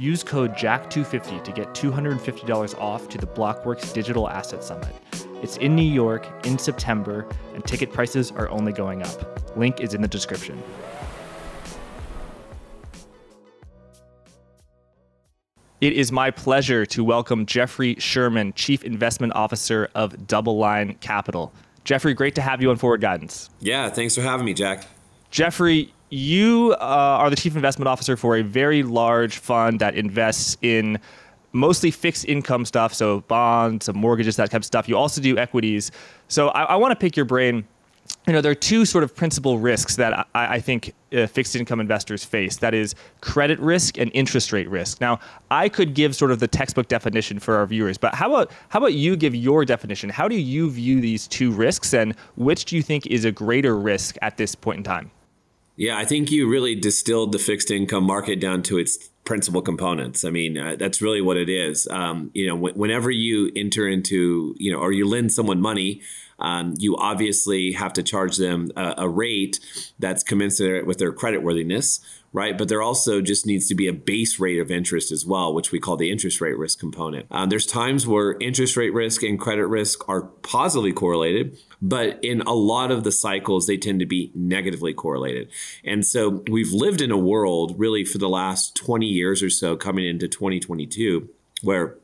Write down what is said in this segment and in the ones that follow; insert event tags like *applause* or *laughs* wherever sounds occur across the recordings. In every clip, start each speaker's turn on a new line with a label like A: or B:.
A: Use code JACK250 to get $250 off to the Blockworks Digital Asset Summit. It's in New York in September, and ticket prices are only going up. Link is in the description. It is my pleasure to welcome Jeffrey Sherman, Chief Investment Officer of DoubleLine Capital. Jeffrey, great to have you on Forward Guidance.
B: Yeah, thanks for having me, Jack.
A: Jeffrey, you uh, are the Chief Investment Officer for a very large fund that invests in mostly fixed income stuff, so bonds, some mortgages, that type of stuff. You also do equities. So I, I want to pick your brain you know, there are two sort of principal risks that I, I think uh, fixed income investors face. That is credit risk and interest rate risk. Now, I could give sort of the textbook definition for our viewers, but how about how about you give your definition? How do you view these two risks, and which do you think is a greater risk at this point in time?
B: Yeah, I think you really distilled the fixed income market down to its principal components. I mean, uh, that's really what it is. Um, you know, w- whenever you enter into, you know, or you lend someone money, um, you obviously have to charge them a, a rate that's commensurate with their credit worthiness right? But there also just needs to be a base rate of interest as well, which we call the interest rate risk component. Um, there's times where interest rate risk and credit risk are positively correlated, but in a lot of the cycles, they tend to be negatively correlated. And so we've lived in a world really for the last 20 years or so, coming into 2022, where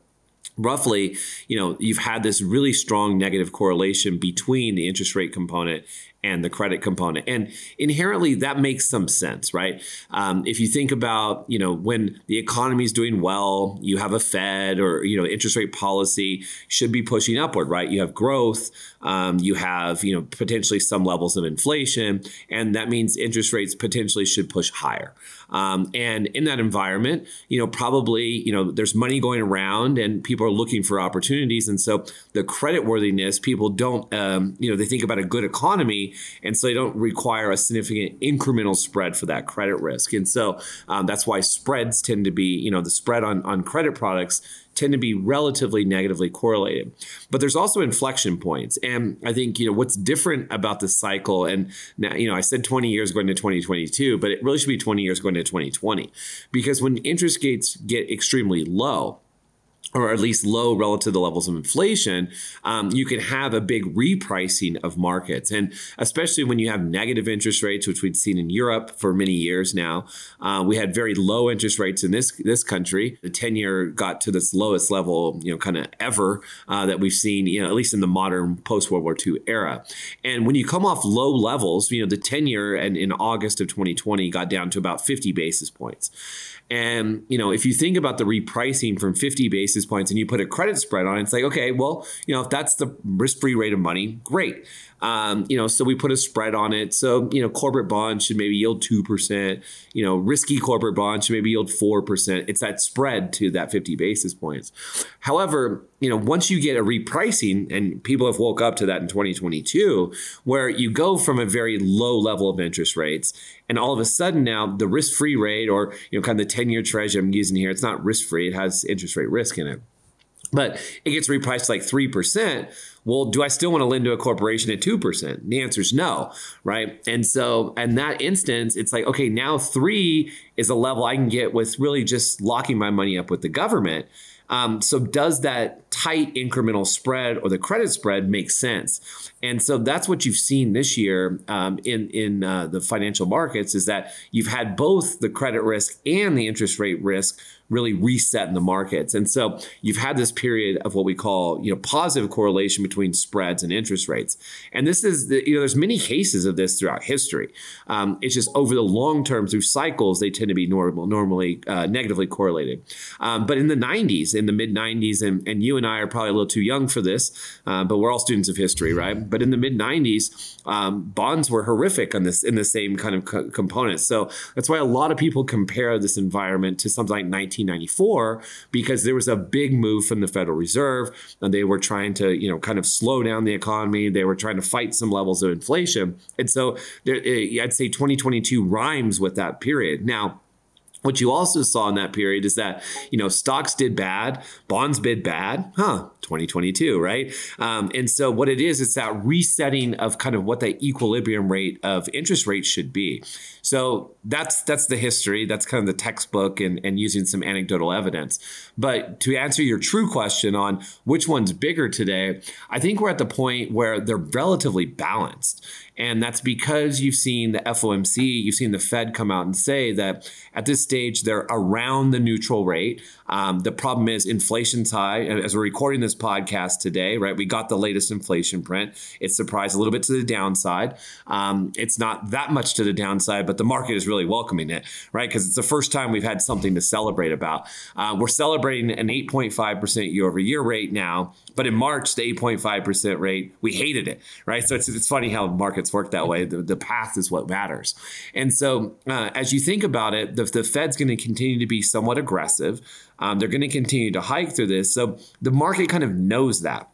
B: roughly, you know, you've had this really strong negative correlation between the interest rate component and the credit component. And inherently, that makes some sense, right? Um, if you think about, you know, when the economy is doing well, you have a Fed or, you know, interest rate policy should be pushing upward, right? You have growth, um, you have, you know, potentially some levels of inflation, and that means interest rates potentially should push higher. Um, and in that environment, you know, probably, you know, there's money going around and people are looking for opportunities. And so the credit worthiness, people don't, um, you know, they think about a good economy and so they don't require a significant incremental spread for that credit risk. And so um, that's why spreads tend to be, you know, the spread on, on credit products tend to be relatively negatively correlated. But there's also inflection points. And I think, you know, what's different about the cycle, and now, you know, I said 20 years going to 2022, but it really should be 20 years going to 2020. Because when interest rates get extremely low, or at least low relative to the levels of inflation, um, you can have a big repricing of markets. And especially when you have negative interest rates, which we've seen in Europe for many years now, uh, we had very low interest rates in this this country. The 10 year got to this lowest level, you know, kind of ever uh, that we've seen, you know, at least in the modern post World War II era. And when you come off low levels, you know, the 10 year and in August of 2020 got down to about 50 basis points. And you know, if you think about the repricing from 50 basis points and you put a credit spread on it, it's like, okay, well, you know, if that's the risk-free rate of money, great. Um, you know, so we put a spread on it. So, you know, corporate bonds should maybe yield 2%. You know, risky corporate bonds should maybe yield 4%. It's that spread to that 50 basis points. However, you know, once you get a repricing, and people have woke up to that in 2022, where you go from a very low level of interest rates, and all of a sudden now the risk-free rate, or you know, kind of the 10-year treasury I'm using here, it's not risk-free; it has interest rate risk in it, but it gets repriced like three percent well, do I still want to lend to a corporation at 2%? The answer is no, right? And so, in that instance, it's like, okay, now three is a level I can get with really just locking my money up with the government. Um, so does that tight incremental spread or the credit spread make sense? And so that's what you've seen this year um, in in uh, the financial markets is that you've had both the credit risk and the interest rate risk really reset in the markets. And so you've had this period of what we call, you know, positive correlation between spreads and interest rates. And this is, the, you know, there's many cases of this throughout history. Um, it's just over the long term through cycles, they tend to be normal, normally uh, negatively correlated. Um, but in the 90s, in the mid 90s, and, and you and I are probably a little too young for this, uh, but we're all students of history, right? But in the mid 90s, um, bonds were horrific on this in the same kind of co- components. So that's why a lot of people compare this environment to something like 1994 because there was a big move from the Federal Reserve and they were trying to, you know, kind of slow down the economy. They were trying to fight some levels of inflation. And so there, eh, I'd say 2022 rhymes with that period. Now, what you also saw in that period is that you know stocks did bad bonds bid bad huh 2022 right? Um, and so what it is it's that resetting of kind of what the equilibrium rate of interest rates should be so that's that's the history that's kind of the textbook and, and using some anecdotal evidence but to answer your true question on which one's bigger today i think we're at the point where they're relatively balanced and that's because you've seen the FOMC, you've seen the Fed come out and say that at this stage they're around the neutral rate. Um, the problem is inflation's high. As we're recording this podcast today, right, we got the latest inflation print. It surprised a little bit to the downside. Um, it's not that much to the downside, but the market is really welcoming it, right? Because it's the first time we've had something to celebrate about. Uh, we're celebrating an 8.5% year over year rate now. But in March, the 8.5% rate, we hated it, right? So it's, it's funny how markets work that way. The, the path is what matters. And so uh, as you think about it, the, the Fed's going to continue to be somewhat aggressive. Um, they're going to continue to hike through this. So the market kind of knows that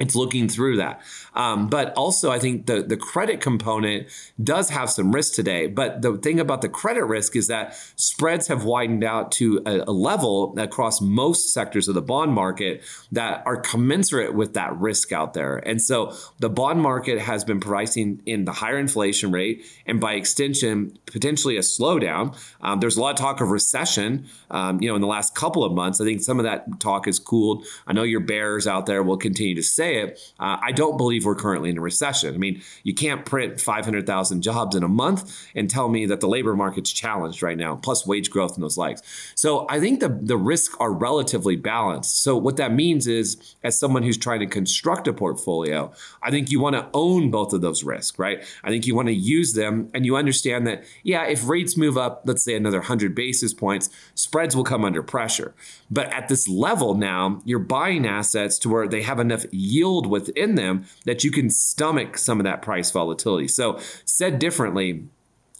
B: it's looking through that. Um, but also, I think the, the credit component does have some risk today. But the thing about the credit risk is that spreads have widened out to a, a level across most sectors of the bond market that are commensurate with that risk out there. And so the bond market has been pricing in the higher inflation rate and by extension, potentially a slowdown. Um, there's a lot of talk of recession, um, you know, in the last couple of months. I think some of that talk is cooled. I know your bears out there will continue to say say it, uh, I don't believe we're currently in a recession. I mean, you can't print 500,000 jobs in a month and tell me that the labor market's challenged right now, plus wage growth and those likes. So I think the, the risks are relatively balanced. So what that means is, as someone who's trying to construct a portfolio, I think you want to own both of those risks, right? I think you want to use them and you understand that, yeah, if rates move up, let's say another 100 basis points, spreads will come under pressure. But at this level now, you're buying assets to where they have enough yield within them that you can stomach some of that price volatility. So, said differently,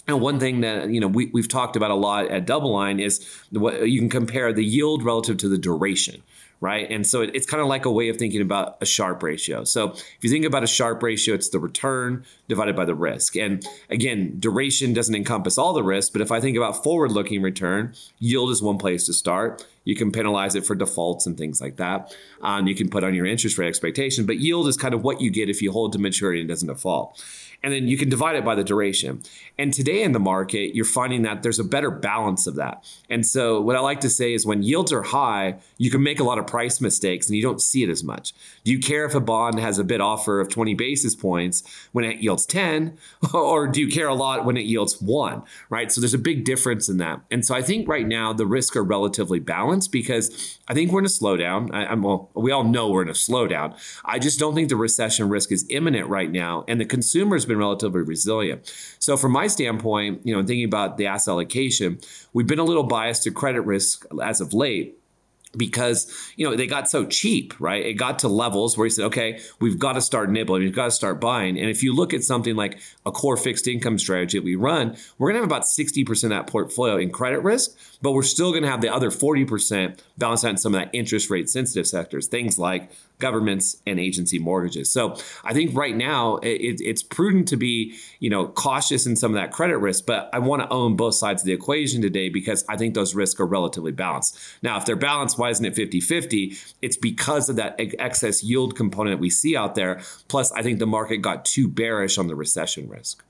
B: and one thing that you know we, we've talked about a lot at DoubleLine is what you can compare the yield relative to the duration right? And so it, it's kind of like a way of thinking about a Sharpe ratio. So if you think about a Sharpe ratio, it's the return divided by the risk. And again, duration doesn't encompass all the risk, but if I think about forward looking return, yield is one place to start. You can penalize it for defaults and things like that. Um, you can put on your interest rate expectation, but yield is kind of what you get if you hold to maturity and doesn't default and then you can divide it by the duration. And today in the market, you're finding that there's a better balance of that. And so, what I like to say is when yields are high, you can make a lot of price mistakes and you don't see it as much. Do you care if a bond has a bid offer of 20 basis points when it yields 10, *laughs* or do you care a lot when it yields one, right? So, there's a big difference in that. And so, I think right now the risks are relatively balanced because I think we're in a slowdown. I, am well, we all know we're in a slowdown. I just don't think the recession risk is imminent right now. And the consumer's been been relatively resilient. So from my standpoint, you know, thinking about the asset allocation, we've been a little biased to credit risk as of late because you know they got so cheap right it got to levels where he said okay we've got to start nibbling we've got to start buying and if you look at something like a core fixed income strategy that we run we're going to have about 60% of that portfolio in credit risk but we're still going to have the other 40% balanced out in some of that interest rate sensitive sectors things like governments and agency mortgages. So I think right now it, it's prudent to be, you know, cautious in some of that credit risk, but I want to own both sides of the equation today because I think those risks are relatively balanced. Now, if they're balanced, why isn't it 50-50? It's because of that excess yield component we see out there. Plus, I think the market got too bearish on the recession risk.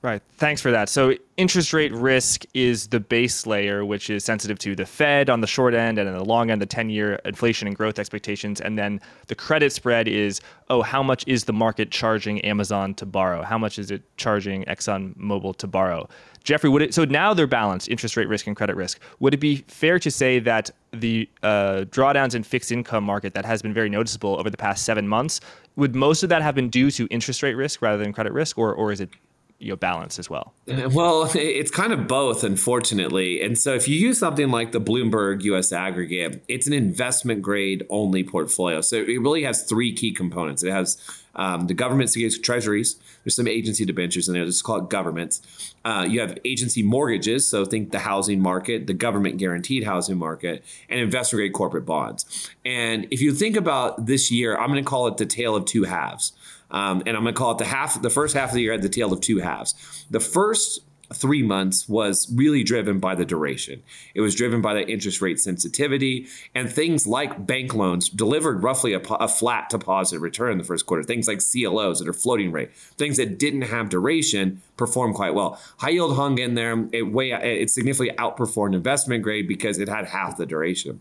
A: Right. Thanks for that. So interest rate risk is the base layer, which is sensitive to the Fed on the short end and on the long end, the 10 year inflation and growth expectations. And then the credit spread is, oh, how much is the market charging Amazon to borrow? How much is it charging ExxonMobil to borrow? Jeffrey, would it, so now they're balanced, interest rate risk and credit risk. Would it be fair to say that the uh, drawdowns in fixed income market that has been very noticeable over the past seven months, would most of that have been due to interest rate risk rather than credit risk, or, or is it you know balance as well. *laughs*
B: Well it's kind of both unfortunately. And so if you use something like the bloomberg us aggregate it's an investment grade only portfolio. So it really has three key components. It has um, the government securities treasuries. There's some agency debentures in there. Let's call it governments. Uh, you have agency mortgages. So think the housing market the government guaranteed housing market and investment grade corporate bonds. And if you think about this year i'm going to call it the tale of two halves um, and I'm going to call it the half. The first half of the year had the tale of two halves. The first three months was really driven by the duration. It was driven by the interest rate sensitivity and things like bank loans delivered roughly a, a, flat to positive return in the first quarter. Things like CLOs that are floating rate, things that didn't have duration performed quite well. High yield hung in there. It way it significantly outperformed investment grade because it had half the duration.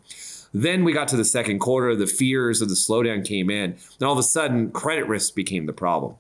B: Then we got to the second quarter, the fears of the slowdown came in. and all of a sudden, credit risk became the problem.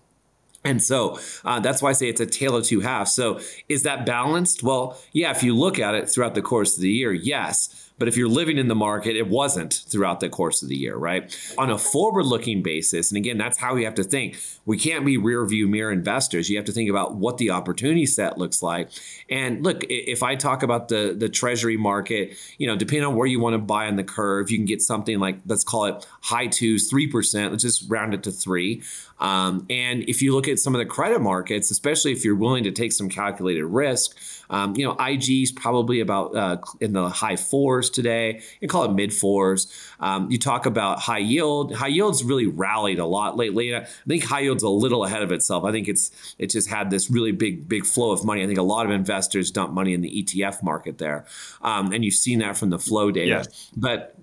B: And so uh, that's why I say it's a tale of two halves. So is that balanced? Well, yeah, if you look at it throughout the course of the year, yes. But if you're living in the market, it wasn't throughout the course of the year, right? On a forward looking basis, and again, that's how we have to think. We can't be rear view mirror investors. You have to think about what the opportunity set looks like. And look, if I talk about the, the treasury market, you know, depending on where you want to buy on the curve, you can get something like, let's call it high twos, 3%. Let's just round it to three. Um, and if you look at some of the credit markets, especially if you're willing to take some calculated risk, um, you know, IG is probably about uh, in the high fours today. You call it mid fours. Um, you talk about high yield. High yield's really rallied a lot lately. I think high yield's a little ahead of itself. I think it's it just had this really big big flow of money. I think a lot of investors dump money in the ETF market there, um, and you've seen that from the flow data. But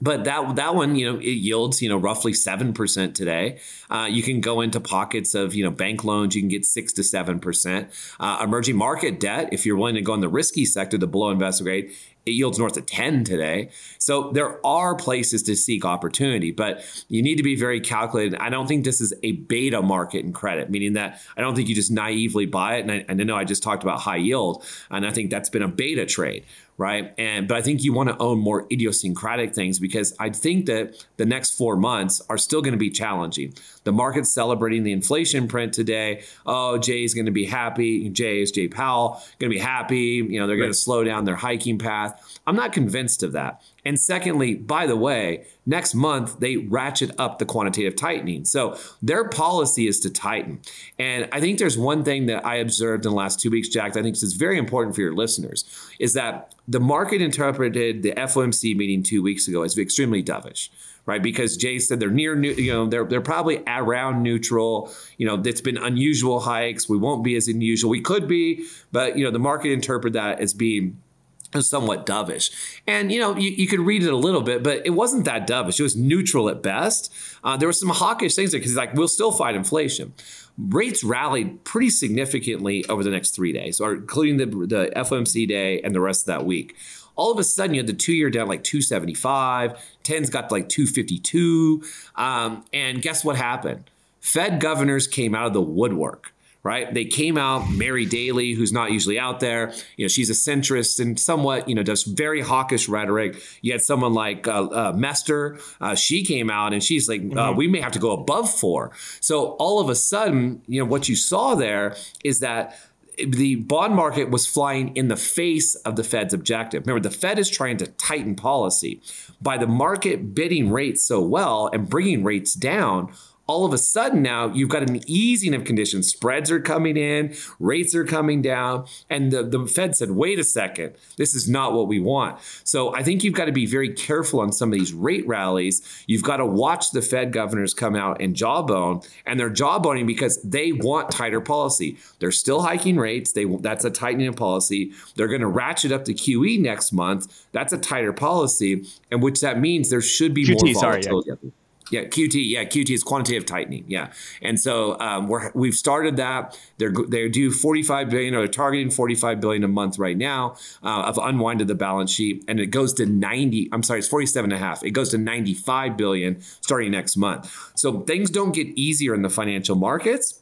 B: but that that one, you know, it yields, you know, roughly seven percent today. Uh, you can go into pockets of, you know, bank loans. You can get six to seven percent. Uh, emerging market debt, if you're willing to go in the risky sector, the below investment grade, it yields north of 10 today. So there are places to seek opportunity, but you need to be very calculated. I don't think this is a beta market in credit, meaning that I don't think you just naively buy it. And I, and I know I just talked about high yield, and I think that's been a beta trade right? And but I think you want to own more idiosyncratic things because I think that the next four months are still going to be challenging. The market's celebrating the inflation print today. Oh, Jay's going to be happy. Jay is Jay Powell going to be happy. You know, they're going to slow down their hiking path. I'm not convinced of that. And secondly, by the way, next month they ratchet up the quantitative tightening. So their policy is to tighten. And I think there's one thing that I observed in the last two weeks, Jack, that I think is very important for your listeners, is that the market interpreted the FOMC meeting two weeks ago as extremely dovish right? Because Jay said they're near, you know, they're they're probably around neutral. You know, it's been unusual hikes. We won't be as unusual. We could be, but you know, the market interpreted that as being somewhat dovish. And, you know, you, you could read it a little bit, but it wasn't that dovish. It was neutral at best. Uh, there were some hawkish things because, like, we'll still fight inflation. Rates rallied pretty significantly over the next three days, or including the, the FOMC day and the rest of that week. All of a sudden, you had the two year down like 275, 10's got like 252. Um, and guess what happened? Fed governors came out of the woodwork right? They came out, Mary Daly, who's not usually out there, you know, she's a centrist and somewhat, you know, does very hawkish rhetoric. You had someone like uh, uh, Mester, uh, she came out and she's like, uh, mm-hmm. we may have to go above four. So all of a sudden, you know, what you saw there is that the bond market was flying in the face of the Fed's objective. Remember, the Fed is trying to tighten policy. By the market bidding rates so well and bringing rates down, all of a sudden now you've got an easing of conditions. Spreads are coming in, rates are coming down. And the, the Fed said, wait a second, this is not what we want. So I think you've got to be very careful on some of these rate rallies. You've got to watch the Fed governors come out and jawbone, and they're jawboning because they want tighter policy. They're still hiking rates. They that's a tightening of policy. They're going to ratchet up the QE next month. That's a tighter policy, and which that means there should be QT, more volatility. Sorry, yeah. Yeah, QT. Yeah, QT is quantitative tightening. Yeah, and so um, we're we've started that. They're they do 45 billion, or they're targeting 45 billion a month right now uh, of unwinded the balance sheet, and it goes to 90. I'm sorry, it's 47 and a half. It goes to 95 billion starting next month. So things don't get easier in the financial markets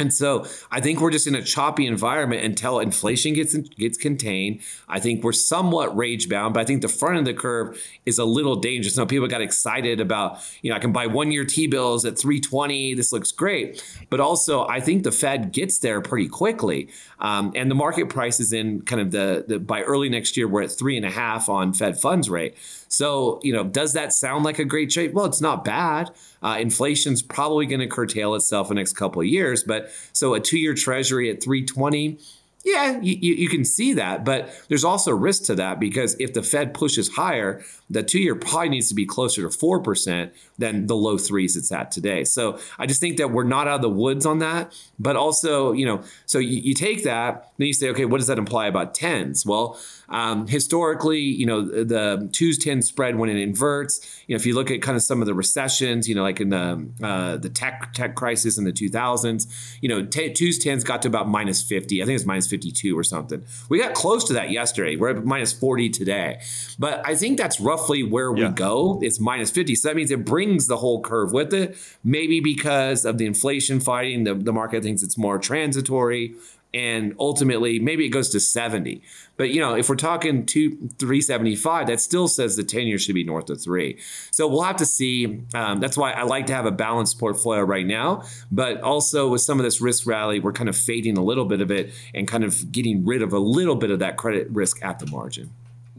B: and so I think we're just in a choppy environment until inflation gets gets contained. I think we're somewhat range bound, but I think the front of the curve is a little dangerous. Now people got excited about, you know, I can buy one year T bills at 320. This looks great. But also I think the Fed gets there pretty quickly. Um, and the market price is in kind of the, the by early next year, we're at three and a half on Fed funds rate. So, you know, does that sound like a great trade? Well, it's not bad. Uh, inflation's probably going to curtail itself in the next couple of years. But so a two year treasury at 320, Yeah, you, you can see that, but there's also risk to that because if the Fed pushes higher, the two year probably needs to be closer to 4% than the low threes it's at today. So I just think that we're not out of the woods on that. But also, you know, so you, you take that, then you say, okay, what does that imply about tens? Well, um, historically, you know, the twos ten spread when it inverts. You know, if you look at kind of some of the recessions, you know, like in the uh, the tech tech crisis in the 2000s, you know, t- twos tens got to about minus 50. I think it's minus 52 or something. We got close to that yesterday. We're at minus 40 today, but I think that's roughly where we go. It's minus 50, so that means it brings the whole curve with it. Maybe because of the inflation fighting, the, the market thinks it's more transitory and ultimately maybe it goes to 70 but you know if we're talking two 375 that still says the 10 years should be north of three. So we'll have to see um, that's why i like to have a balanced portfolio right now. But also with some of this risk rally we're kind of fading a little bit of it and kind of getting rid of a little bit of that credit risk at the margin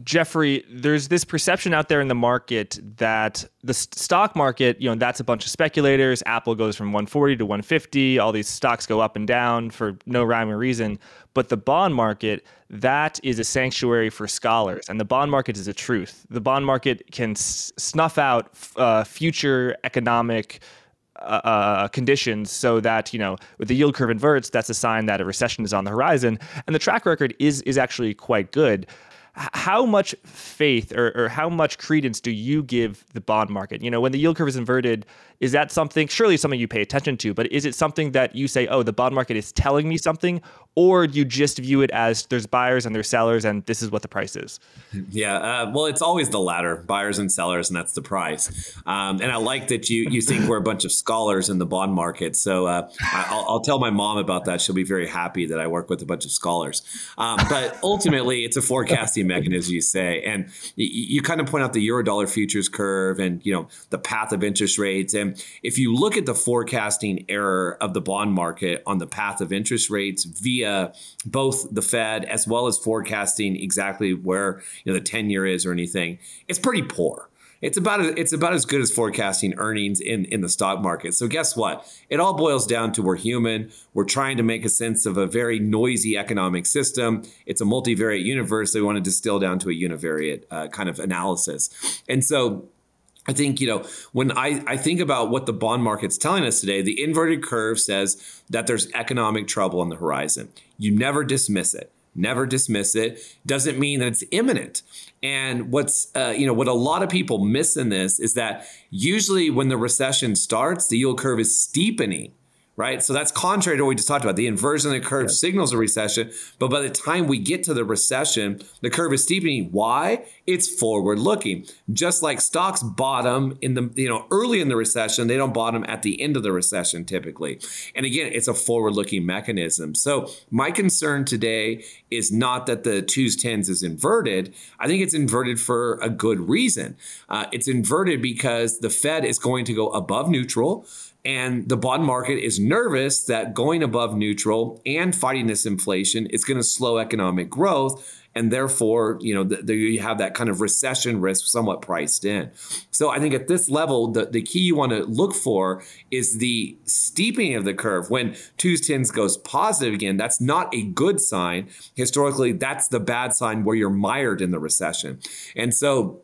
A: Jeffrey, there's this perception out there in the market that the stock market, you know, that's a bunch of speculators. Apple goes from 140 to 150. All these stocks go up and down for no rhyme or reason. But the bond market, that is a sanctuary for scholars. And the bond market is a truth. The bond market can s- snuff out uh, future economic uh, uh, conditions so that you know with the yield curve inverts that's a sign that a recession is on the horizon and the track record is is actually quite good how much faith or, or how much credence do you give the bond market? You know, when the yield curve is inverted, is that something, surely something you pay attention to, but is it something that you say, oh, the bond market is telling me something? Or you just view it as there's buyers and there's sellers and this is what the price is? *laughs*
B: Yeah, uh, well, it's always the latter buyers and sellers, and that's the price. Um, and I like that you, you think we're a bunch of scholars in the bond market. So uh, I'll, I'll, tell my mom about that. She'll be very happy that I work with a bunch of scholars. Um, but ultimately, it's a forecasting mechanism, you say. And you, you kind of point out the Eurodollar futures curve and, you know, the path of interest rates. And if you look at the forecasting error of the bond market on the path of interest rates via both the Fed as well as forecasting exactly where you know the 10 year is or anything, it's pretty poor. It's about it's about as good as forecasting earnings in in the stock market. So guess what? It all boils down to we're human. We're trying to make a sense of a very noisy economic system. It's a multivariate universe. We want to distill down to a univariate uh, kind of analysis. And so I think, you know, when I, I think about what the bond market's telling us today, the inverted curve says that there's economic trouble on the horizon. You never dismiss it. Never dismiss it. Doesn't mean that it's imminent. And what's, uh, you know, what a lot of people miss in this is that usually when the recession starts, the yield curve is steepening right? So that's contrary to what we just talked about. The inversion of the curve yeah. signals a recession, but by the time we get to the recession, the curve is steepening. Why? It's forward looking. Just like stocks bottom in the you know early in the recession, they don't bottom at the end of the recession typically. And again, it's a forward looking mechanism. So my concern today is not that the twos tens is inverted. I think it's inverted for a good reason. Uh, it's inverted because the Fed is going to go above neutral and the bond market is nervous that going above neutral and fighting this inflation is going to slow economic growth. And therefore, you know, you have that kind of recession risk somewhat priced in. So I think at this level, the, the key you want to look for is the steepening of the curve. When twos tens goes positive again, that's not a good sign. Historically, that's the bad sign where you're mired in the recession. And so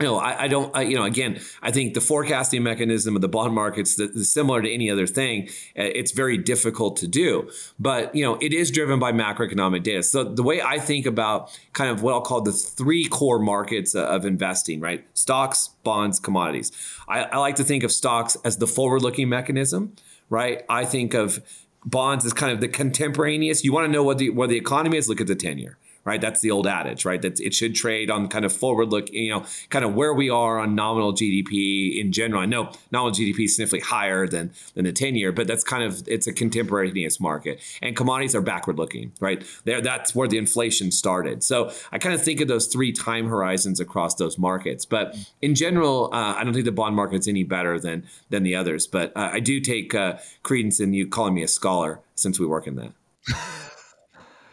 B: you know, I, I don't, I, you know, again, I think the forecasting mechanism of the bond markets is similar to any other thing. Uh, it's very difficult to do, but you know, it is driven by macroeconomic data. So the way I think about kind of what I'll call the three core markets of investing, right? Stocks, bonds, commodities. I, I like to think of stocks as the forward-looking mechanism, right? I think of bonds as kind of the contemporaneous. You want to know what the what the economy is? Look at the ten year right? That's the old adage, right? That it should trade on kind of forward look, you know, kind of where we are on nominal GDP in general. I know nominal GDP is significantly higher than than the 10 year, but that's kind of it's a contemporaneous market. And commodities are backward looking, right? There that's where the inflation started. So I kind of think of those three time horizons across those markets. But in general, uh, I don't think the bond market's any better than than the others. But uh, I do take uh, credence in you calling me a scholar since we work in that. *laughs*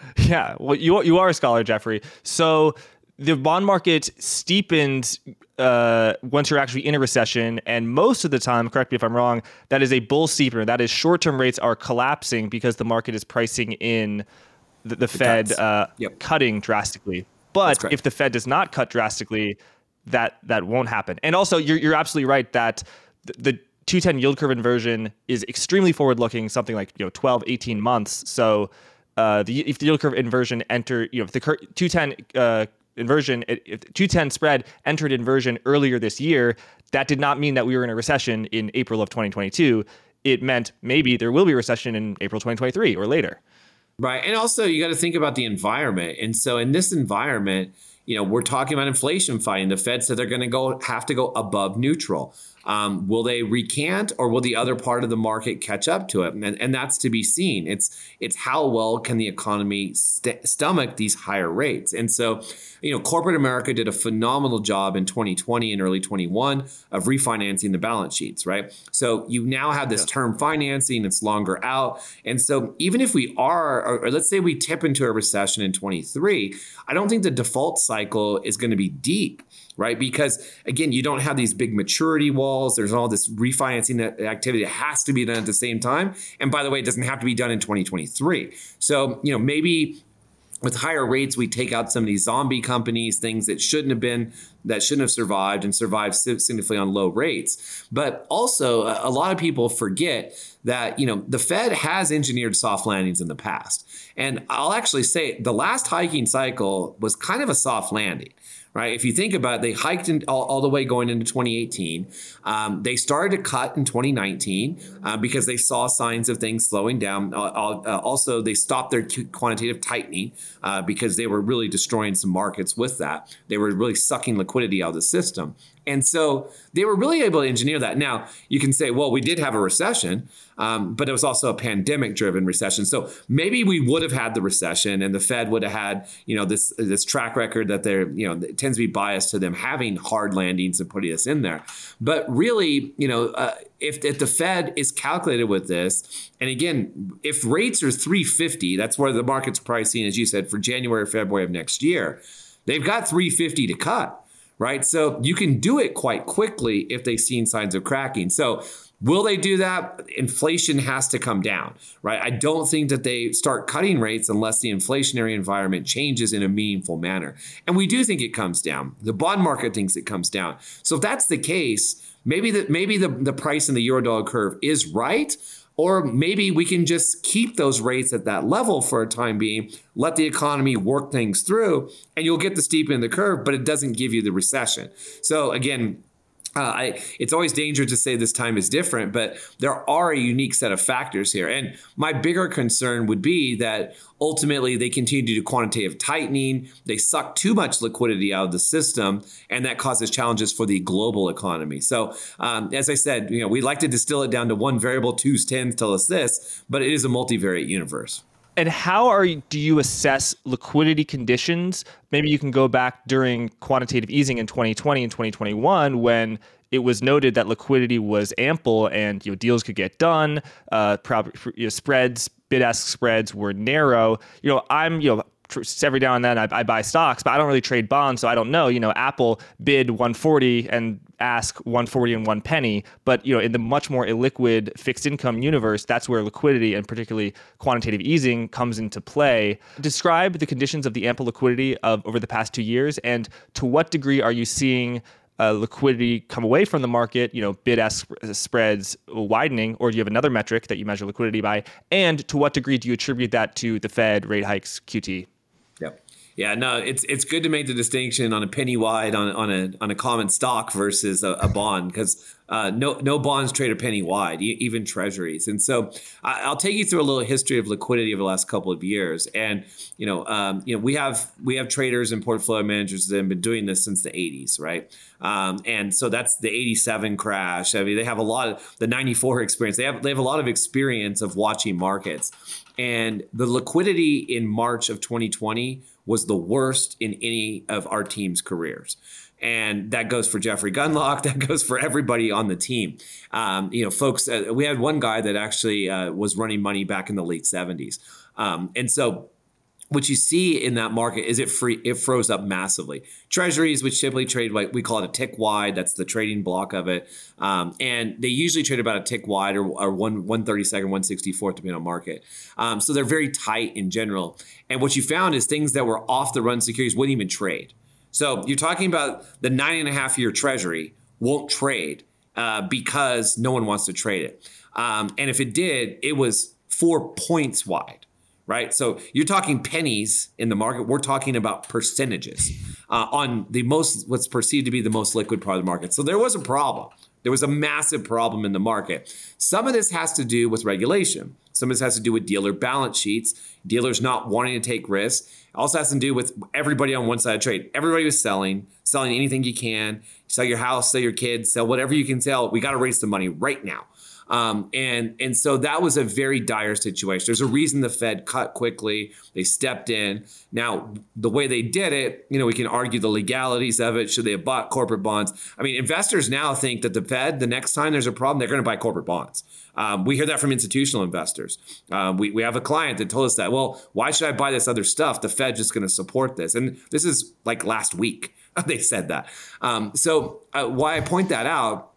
B: *laughs*
A: Yeah, well, you you are a scholar, Jeffrey. So the bond market steepens uh, once you're actually in a recession, and most of the time, correct me if I'm wrong, that is a bull steepener. That is short-term rates are collapsing because the market is pricing in the, the Fed uh, yep. cutting drastically. But if the Fed does not cut drastically, that that won't happen. And also, you're you're absolutely right that the, the 210 yield curve inversion is extremely forward looking, something like you know 12, 18 months. So uh, the if the yield curve inversion enter, you know, if the 210 uh, inversion, if 210 spread entered inversion earlier this year, that did not mean that we were in a recession in April of 2022. It meant maybe there will be a recession in April 2023 or later.
B: Right. And also, you got to think about the environment. And so, in this environment, you know, we're talking about inflation fighting. The Fed said they're going to go have to go above neutral. Um, will they recant or will the other part of the market catch up to it? And, and that's to be seen. It's it's how well can the economy st- stomach these higher rates? And so, you know, corporate America did a phenomenal job in 2020 and early 21 of refinancing the balance sheets, right? So you now have this yeah. term financing, it's longer out. And so even if we are, or, or let's say we tip into a recession in 23, I don't think the default cycle is going to be deep right? Because again, you don't have these big maturity walls. There's all this refinancing activity that has to be done at the same time. And by the way, it doesn't have to be done in 2023. So, you know, maybe with higher rates, we take out some of these zombie companies, things that shouldn't have been, that shouldn't have survived and survived significantly on low rates. But also, a lot of people forget that, you know, the Fed has engineered soft landings in the past. And I'll actually say the last hiking cycle was kind of a soft landing right? If you think about it, they hiked in, all, all the way going into 2018. Um, they started to cut in 2019 uh, because they saw signs of things slowing down. Uh, uh, also, they stopped their quantitative tightening uh, because they were really destroying some markets with that. They were really sucking liquidity out of the system. And so they were really able to engineer that. Now, you can say, well, we did have a recession, um, but it was also a pandemic driven recession. So maybe we would have had the recession and the Fed would have had, you know, this this track record that they're, you know, tends to be biased to them having hard landings and putting us in there. But really, you know, uh, if, if the Fed is calculated with this, and again, if rates are 350, that's where the market's pricing, as you said, for January, February of next year, they've got 350 to cut right? So you can do it quite quickly if they've seen signs of cracking. So Will they do that? Inflation has to come down, right? I don't think that they start cutting rates unless the inflationary environment changes in a meaningful manner. And we do think it comes down. The bond market thinks it comes down. So if that's the case, maybe that maybe the, the price in the eurodollar curve is right. Or maybe we can just keep those rates at that level for a time being, let the economy work things through, and you'll get the steep in the curve, but it doesn't give you the recession. So again, uh, I, it's always dangerous to say this time is different, but there are a unique set of factors here. And my bigger concern would be that ultimately they continue to do quantitative tightening, they suck too much liquidity out of the system, and that causes challenges for the global economy. So, um, as I said, you know, we like to distill it down to one variable, twos, tens tell us this, but it is a multivariate universe.
A: And how are you, do you assess liquidity conditions? Maybe you can go back during quantitative easing in 2020 and 2021 when it was noted that liquidity was ample and you know, deals could get done. Uh, you know, spreads, bid ask spreads were narrow. You know, I'm you know every now and then I, I, buy stocks, but I don't really trade bonds, so I don't know. You know, Apple bid 140 and ask 140 and one penny, but you know, in the much more illiquid fixed income universe, that's where liquidity and particularly quantitative easing comes into play. Describe the conditions of the ample liquidity of over the past two years, and to what degree are you seeing? Uh, liquidity come away from the market, you know, bid ask spreads widening, or do you have another metric that you measure liquidity by? And to what degree do you attribute that to the Fed rate hikes, QT?
B: Yeah, no, it's it's good to make the distinction on a penny wide on on a on a common stock versus a, a bond because uh, no no bonds trade a penny wide, even treasuries. And so I, will take you through a little history of liquidity over the last couple of years. And you know, um, you know, we have we have traders and portfolio managers that have been doing this since the 80s, right? Um, and so that's the 87 crash. I mean, they have a lot of the 94 experience. They have they have a lot of experience of watching markets. And the liquidity in March of 2020 was the worst in any of our team's careers. And that goes for Jeffrey Gundlach. *laughs* That goes for everybody on the team. Um, you know, folks, uh, we had one guy that actually uh, was running money back in the late 70s. Um, and so what you see in that market is it free it froze up massively. Treasuries, which typically trade like we call it a tick wide, that's the trading block of it, um, and they usually trade about a tick wide or, or one one thirty second, one sixty fourth depending on market. Um, so they're very tight in general. And what you found is things that were off the run securities wouldn't even trade. So you're talking about the nine and a half year Treasury won't trade uh, because no one wants to trade it. Um, and if it did, it was four points wide right? So you're talking pennies in the market. We're talking about percentages uh, on the most, what's perceived to be the most liquid part of the market. So there was a problem. There was a massive problem in the market. Some of this has to do with regulation. Some of this has to do with dealer balance sheets, dealers not wanting to take risks. It also has to do with everybody on one side of trade. Everybody was selling, selling anything you can. Sell your house, sell your kids, sell whatever you can sell. We got to raise some money right now. Um, and and so that was a very dire situation. There's a reason the Fed cut quickly. They stepped in. Now the way they did it, you know, we can argue the legalities of it. Should they have bought corporate bonds? I mean, investors now think that the Fed, the next time there's a problem, they're going to buy corporate bonds. Um, we hear that from institutional investors. Um, we, we have a client that told us that, well, why should I buy this other stuff? The Fed's just going to support this. And this is like last week *laughs* they said that. Um, so, uh, why I point that out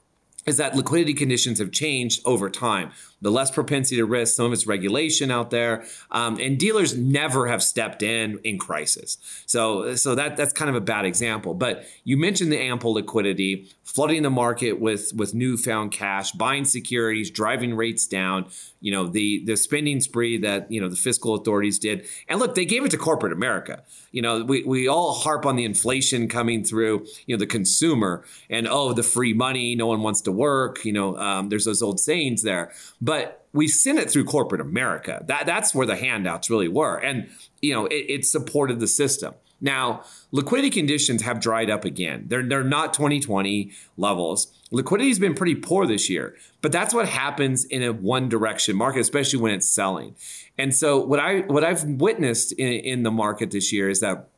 B: is that liquidity conditions have changed over time. The less propensity to risk, some of it's regulation out there, um, and dealers never have stepped in in crisis. So, so that that's kind of a bad example. But you mentioned the ample liquidity, flooding the market with with newfound cash, buying securities, driving rates down. You know the the spending spree that you know the fiscal authorities did, and look, they gave it to corporate America. You know, we we all harp on the inflation coming through. You know, the consumer and oh, the free money, no one wants to work. You know, um, there's those old sayings there, but we sent it through corporate America. That that's where the handouts really were, and you know, it, it supported the system. Now, liquidity conditions have dried up again. They're, they're not 2020 levels. Liquidity has been pretty poor this year, but that's what happens in a one direction market, especially when it's selling. And so what I what I've witnessed in, in the market this year is that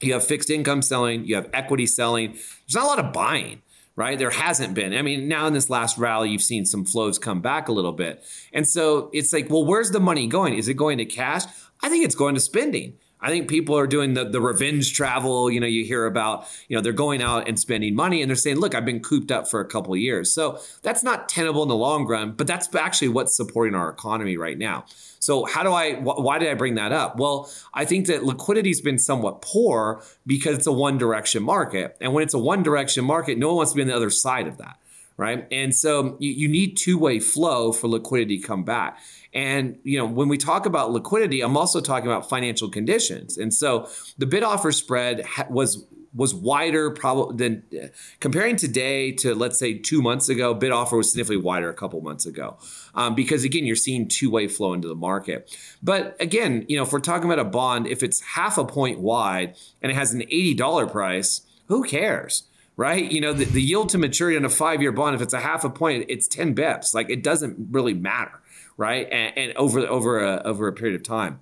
B: you have fixed income selling, you have equity selling. There's not a lot of buying right? There hasn't been. I mean, now in this last rally, you've seen some flows come back a little bit. And so it's like, well, where's the money going? Is it going to cash? I think it's going to spending. I think people are doing the, the revenge travel. You know, you hear about, you know, they're going out and spending money and they're saying, look, I've been cooped up for a couple of years. So that's not tenable in the long run, but that's actually what's supporting our economy right now. So how do I, wh- why did I bring that up? Well, I think that liquidity's been somewhat poor because it's a one direction market. And when it's a one direction market, no one wants to be on the other side of that right? And so you, you need two way flow for liquidity to come back. And you know, when we talk about liquidity, I'm also talking about financial conditions. And so the bid offer spread was was wider probably than uh, comparing today to let's say two months ago bid offer was significantly wider a couple months ago um, because again you're seeing two-way flow into the market but again you know if we're talking about a bond if it's half a point wide and it has an $80 price who cares right you know the, the yield to maturity on a five-year bond if it's a half a point it's 10 bips like it doesn't really matter right? And, and over over a, over a period of time.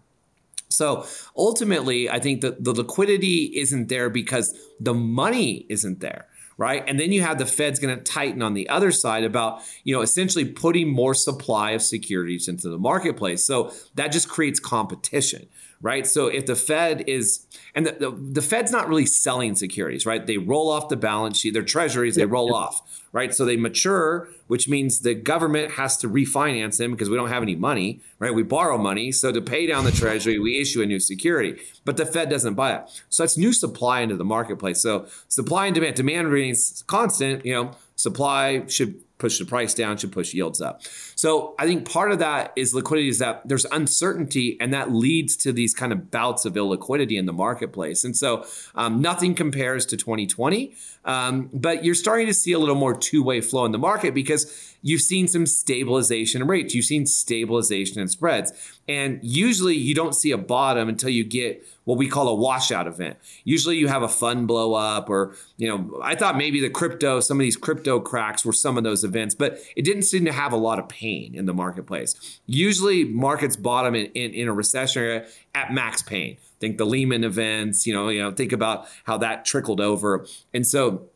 B: So ultimately, I think that the liquidity isn't there because the money isn't there right? And then you have the Fed's going to tighten on the other side about, you know, essentially putting more supply of securities into the marketplace. So that just creates competition, right? So if the Fed is, and the, the, the, Fed's not really selling securities, right? They roll off the balance sheet, their treasuries, they roll off, right? So they mature, which means the government has to refinance them because we don't have any money, right? We borrow money. So to pay down the treasury, we issue a new security, but the Fed doesn't buy it. So that's new supply into the marketplace. So supply and demand, demand remains constant, you know, supply should push the price down, should push yields up. So I think part of that is liquidity is that there's uncertainty and that leads to these kind of bouts of illiquidity in the marketplace. And so um, nothing compares to 2020, um, but you're starting to see a little more two way flow in the market because you've seen some stabilization in rates, you've seen stabilization in spreads. And usually you don't see a bottom until you get what we call a washout event. Usually you have a fund blow up, or, you know, I thought maybe the crypto, some of these crypto cracks were some of those events, but it didn't seem to have a lot of pain in the marketplace. Usually markets bottom in, in, in a recession at max pain. Think the Lehman events, you know, you know, think about how that trickled over. And so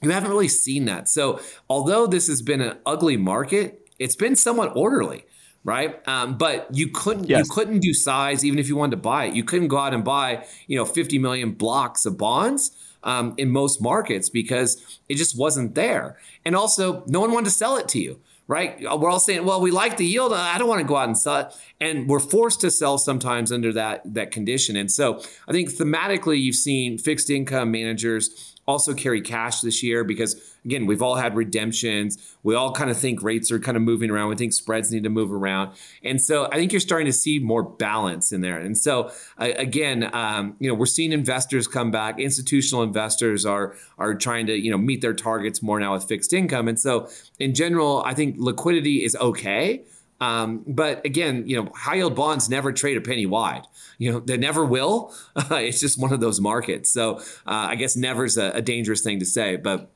B: you haven't really seen that. So, although this has been an ugly market, it's been somewhat orderly right? Um, but you couldn't
A: Yes.
B: you couldn't do size even if you wanted to buy it. You couldn't go out and buy you know 50 million blocks of bonds um, in most markets because it just wasn't there. And also, no one wanted to sell it to you. Right? We're all saying, well, we like the yield. I don't want to go out and sell it. And we're forced to sell sometimes under that that condition. And so I think thematically you've seen fixed income managers also carry cash this year because again we've all had redemptions we all kind of think rates are kind of moving around we think spreads need to move around and so i think you're starting to see more balance in there and so again um, you know we're seeing investors come back institutional investors are are trying to you know meet their targets more now with fixed income and so in general i think liquidity is okay um, but again, you know, high yield bonds never trade a penny wide. You know, they never will. *laughs* it's just one of those markets. So uh, I guess never's a, a dangerous thing to say, but.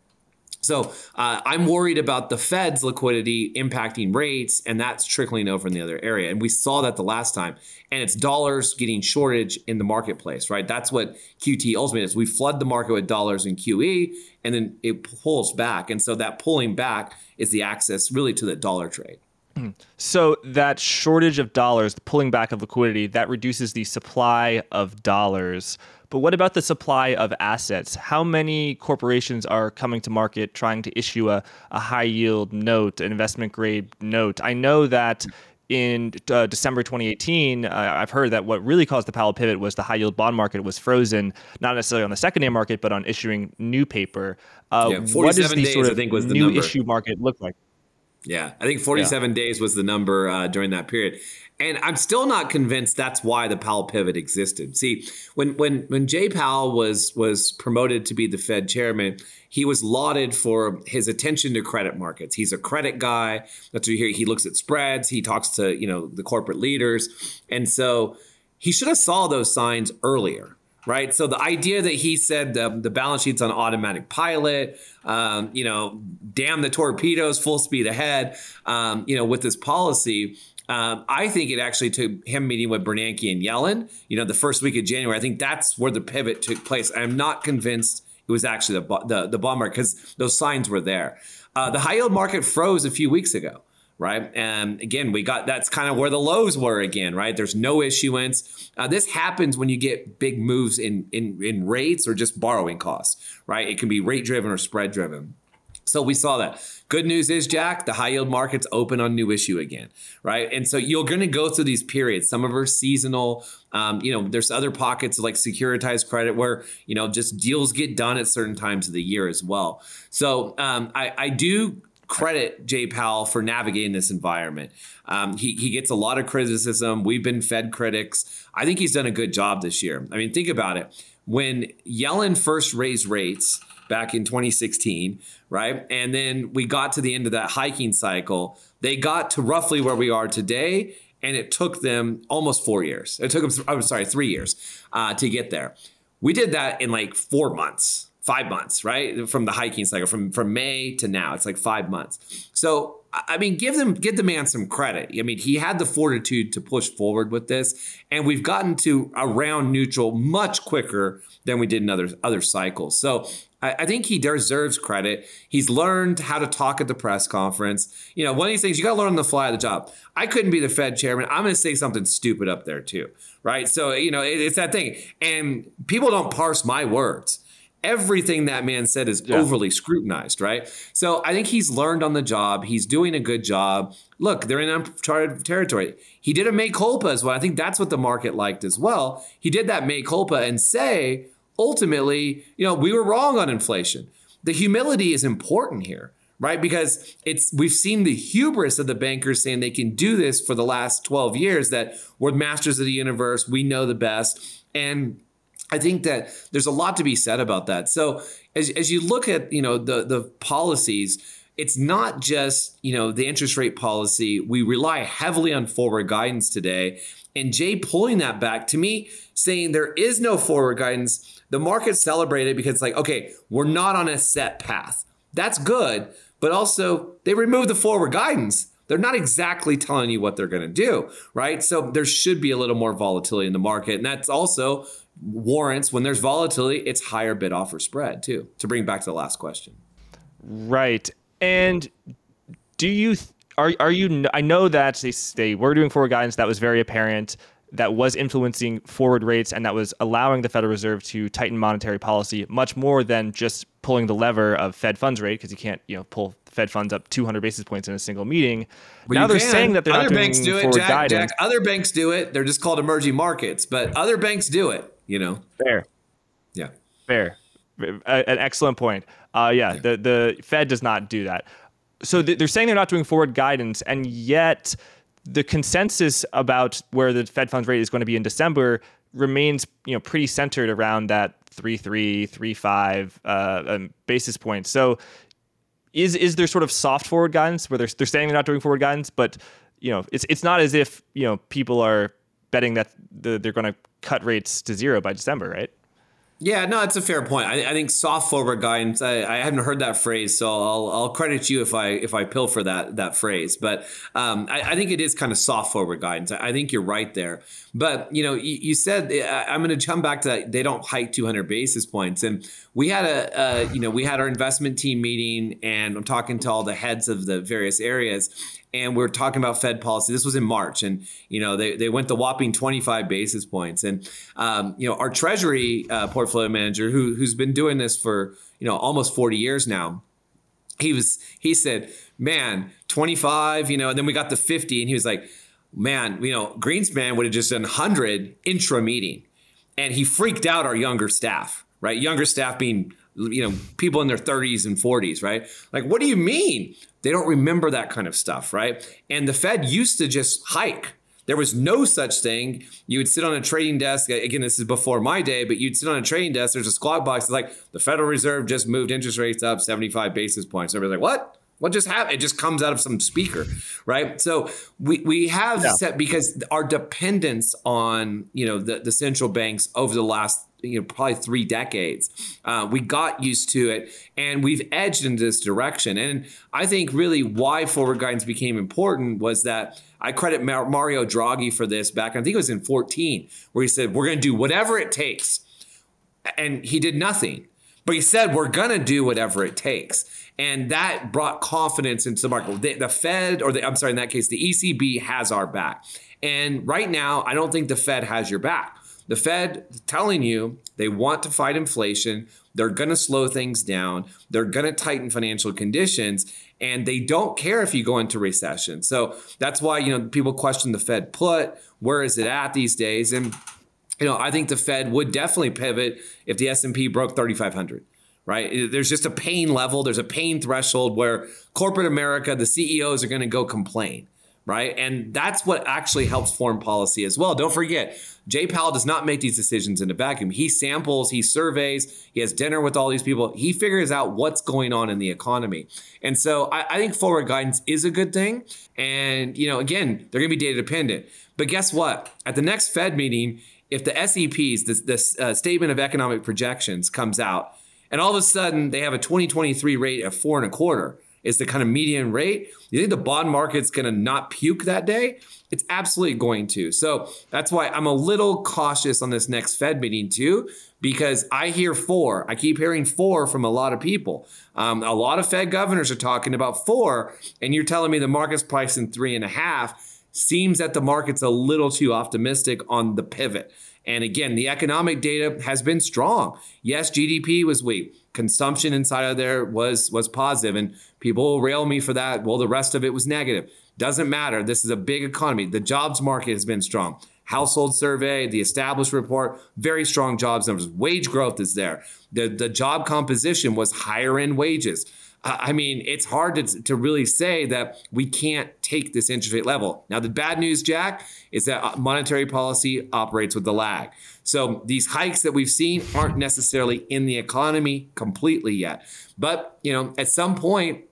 B: So uh, I'm worried about the Fed's liquidity impacting rates, and that's trickling over in the other area. And we saw that the last time. And it's dollars getting shortage in the marketplace, right? That's what QT ultimately is. We flood the market with dollars in QE, and then it pulls back. And so that pulling back is the access really to the dollar trade.
A: So that shortage of dollars, the pulling back of liquidity, that reduces the supply of dollars. But what about the supply of assets? How many corporations are coming to market trying to issue a, a high yield note, an investment grade note? I know that in uh, December 2018, uh, I've heard that what really caused the Powell pivot was the high yield bond market was frozen, not necessarily on the secondary market, but on issuing new paper. Uh,
B: Yeah,
A: what does the
B: days,
A: sort of
B: think, was the
A: new
B: number.
A: issue market look like?
B: Yeah, I think 47 days was the number uh, during that period. And I'm still not convinced that's why the Powell pivot existed. See, when when when Jay Powell was was promoted to be the Fed chairman, he was lauded for his attention to credit markets. He's a credit guy. That's what you hear. He looks at spreads. He talks to you know the corporate leaders, and so he should have saw those signs earlier right? So the idea that he said the, the balance sheet's on automatic pilot, um, you know, damn the torpedoes, full speed ahead, um, you know, with this policy. Um, I think it actually took him meeting with Bernanke and Yellen, you know, the first week of January. I think that's where the pivot took place. I'm not convinced it was actually the the, the market because those signs were there. Uh, the high yield market froze a few weeks ago right? And again, we got that's kind of where the lows were again, right? There's no issuance. Uh, this happens when you get big moves in in in rates or just borrowing costs, right? It can be rate driven or spread driven. So we saw that. Good news is, Jack, the high yield market's open on new issue again, right? And so you're going to go through these periods. Some of are seasonal. Um, you know, there's other pockets like securitized credit where you know just deals get done at certain times of the year as well. So um, I, I do credit Jay Powell for navigating this environment. Um, he, he gets a lot of criticism. We've been Fed critics. I think he's done a good job this year. I mean, think about it. When Yellen first raised rates back in 2016, right? And then we got to the end of that hiking cycle, they got to roughly where we are today. And it took them almost four years. It took them, I'm sorry, three years uh, to get there. We did that in like four months five months, right? From the hiking cycle, from from May to now, it's like five months. So I mean, give them give the man some credit. I mean, he had the fortitude to push forward with this, and we've gotten to around neutral much quicker than we did in other other cycles. So I, I think he deserves credit. He's learned how to talk at the press conference. You know, one of these things you got to learn on the fly of the job. I couldn't be the Fed chairman. I'm going to say something stupid up there too, right? So you know, it, it's that thing, and people don't parse my words everything that man said is yeah. overly scrutinized, right? So I think he's learned on the job. He's doing a good job. Look, they're in uncharted territory. He did a mea culpa as well. I think that's what the market liked as well. He did that mea culpa and say, ultimately, you know, we were wrong on inflation. The humility is important here right because it's we've seen the hubris of the bankers saying they can do this for the last 12 years that we're masters of the universe we know the best and I think that there's a lot to be said about that. So as, as you look at you know the the policies, it's not just you know the interest rate policy. We rely heavily on forward guidance today, and Jay pulling that back to me, saying there is no forward guidance. The market celebrated because it's like okay, we're not on a set path. That's good, but also they removed the forward guidance. They're not exactly telling you what they're going to do, right? So there should be a little more volatility in the market, and that's also warrants when there's volatility, it's higher bid offer spread too. To bring back to the last question.
A: Right. And do you are are you? I know that they they were doing forward guidance that was very apparent that was influencing forward rates and that was allowing the Federal Reserve to tighten monetary policy much more than just pulling the lever of Fed funds rate because you can't you know pull Fed funds up 200 basis points in a single meeting.
B: Well,
A: now they're
B: can.
A: saying that they're
B: other
A: not doing
B: banks do it, Jack,
A: guidance.
B: Jack. Other banks do it. They're just called emerging markets, but other banks do it. You know.
A: Fair.
B: Yeah.
A: Fair. An excellent point. Uh, yeah, yeah, the the Fed does not do that. So they're saying they're not doing forward guidance, and yet the consensus about where the Fed funds rate is going to be in December remains, you know, pretty centered around that three three three five uh, um, basis points. So is is there sort of soft forward guidance where they're they're saying they're not doing forward guidance, but you know, it's it's not as if you know people are betting that the, they're going to cut rates to zero by December, right?
B: Yeah, no, it's a fair point. I, I think soft forward guidance. I, I, haven't heard that phrase, so I'll, I'll credit you if I if I pilfer that that phrase. But um, I, I, think it is kind of soft forward guidance. I, think you're right there. But you know, you, you said I'm going to jump back to that. They don't hike 200 basis points, and we had a, a you know we had our investment team meeting, and I'm talking to all the heads of the various areas, and we're talking about Fed policy. This was in March, and you know they, they went the whopping 25 basis points. And um, you know our Treasury uh, portfolio manager, who who's been doing this for you know almost 40 years now, he was he said, "Man, 25," you know, and then we got the 50, and he was like, "Man, you know, Greenspan would have just done 100 intra meeting," and he freaked out our younger staff, right? Younger staff being you know people in their 30s and 40s right? Like what do you mean? They don't remember that kind of stuff right? And the fed used to just hike. There was no such thing. You would sit on a trading desk. Again this is before my day but you'd sit on a trading desk. There's a squawk box. It's like the federal reserve just moved interest rates up 75 basis points. Everybody's like what what just happened? It just comes out of some speaker, right? So we, we have yeah. set because our dependence on you know the, the central banks over the last you know probably three decades. Uh, we got used to it, and we've edged in this direction. And I think really why forward guidance became important was that I credit Mario Draghi for this back. I think it was in 14, where he said we're going to do whatever it takes, and he did nothing. But he said we're going to do whatever it takes. And that brought confidence into the market. The, the Fed, or the, I'm sorry, in that case, the ECB has our back. And right now, I don't think the Fed has your back. The Fed telling you they want to fight inflation, they're going to slow things down, they're going to tighten financial conditions, and they don't care if you go into recession. So that's why you know people question the Fed put. Where is it at these days? And you know, I think the Fed would definitely pivot if the S&P broke 3500 right? There's just a pain level, there's a pain threshold where corporate America, the CEOs are going to go complain right? And that's what actually helps form policy as well. Don't forget, Jay Powell does not make these decisions in a vacuum. He samples, he surveys, he has dinner with all these people. He figures out what's going on in the economy. And so I, I think forward guidance is a good thing. And, you know, again, they're going to be data dependent. But guess what? At the next Fed meeting, if the SEPs, this, uh, statement of economic projections, comes out, and all of a sudden they have a 2023 rate of four and a quarter, is the kind of median rate. You think the bond market's going to not puke that day? It's absolutely going to. So that's why I'm a little cautious on this next Fed meeting too, because I hear four. I keep hearing four from a lot of people. Um, a lot of Fed governors are talking about four, and you're telling me the market's pricing three and a half. Seems that the market's a little too optimistic on the pivot. And again, the economic data has been strong. Yes, GDP was weak. Consumption inside of there was was positive, and people will rail me for that. Well, the rest of it was negative. Doesn't matter. This is a big economy. The jobs market has been strong. Household survey, the established report, very strong jobs numbers. Wage growth is there. The the job composition was higher in wages. I mean, it's hard to, to really say that we can't take this interest rate level. Now, the bad news, Jack, is that uh, monetary policy operates with the lag. So these hikes that we've seen aren't necessarily in the economy completely yet. But, you know, at some point,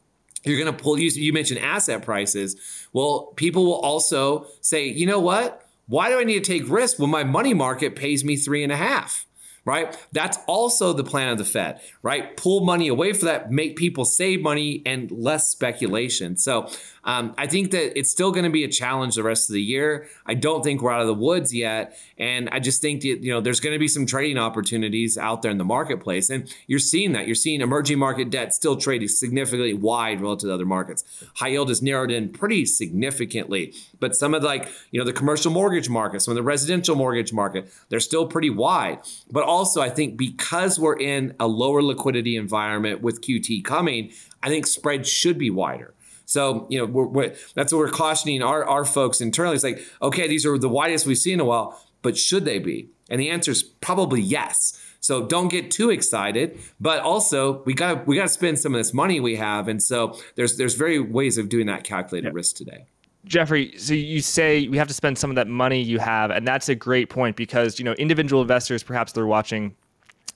B: you're going to pull, you, you mentioned asset prices. Well, people will also say, you know what? Why do I need to take risk when my money market pays me three and a half? Right? That's also the plan of the Fed, right? Pull money away for that, make people save money and less speculation. So um, I think that it's still going to be a challenge the rest of the year. I don't think we're out of the woods yet, and I just think that you know there's going to be some trading opportunities out there in the marketplace, and you're seeing that. You're seeing emerging market debt still trading significantly wide relative to other markets. High yield has narrowed in pretty significantly, but some of the, like you know the commercial mortgage market, some of the residential mortgage market, they're still pretty wide. But also, I think because we're in a lower liquidity environment with QT coming, I think spreads should be wider. So, you know, we're, we're, that's what we're cautioning our, our folks internally. It's like, okay, these are the widest we've seen in a while, but should they be? And the answer is probably yes. So don't get too excited, but also we got we got to spend some of this money we have, and so there's there's very ways of doing that calculated yeah. risk today.
A: Jeffrey, so you say we have to spend some of that money you have, and that's a great point because you know individual investors, perhaps they're watching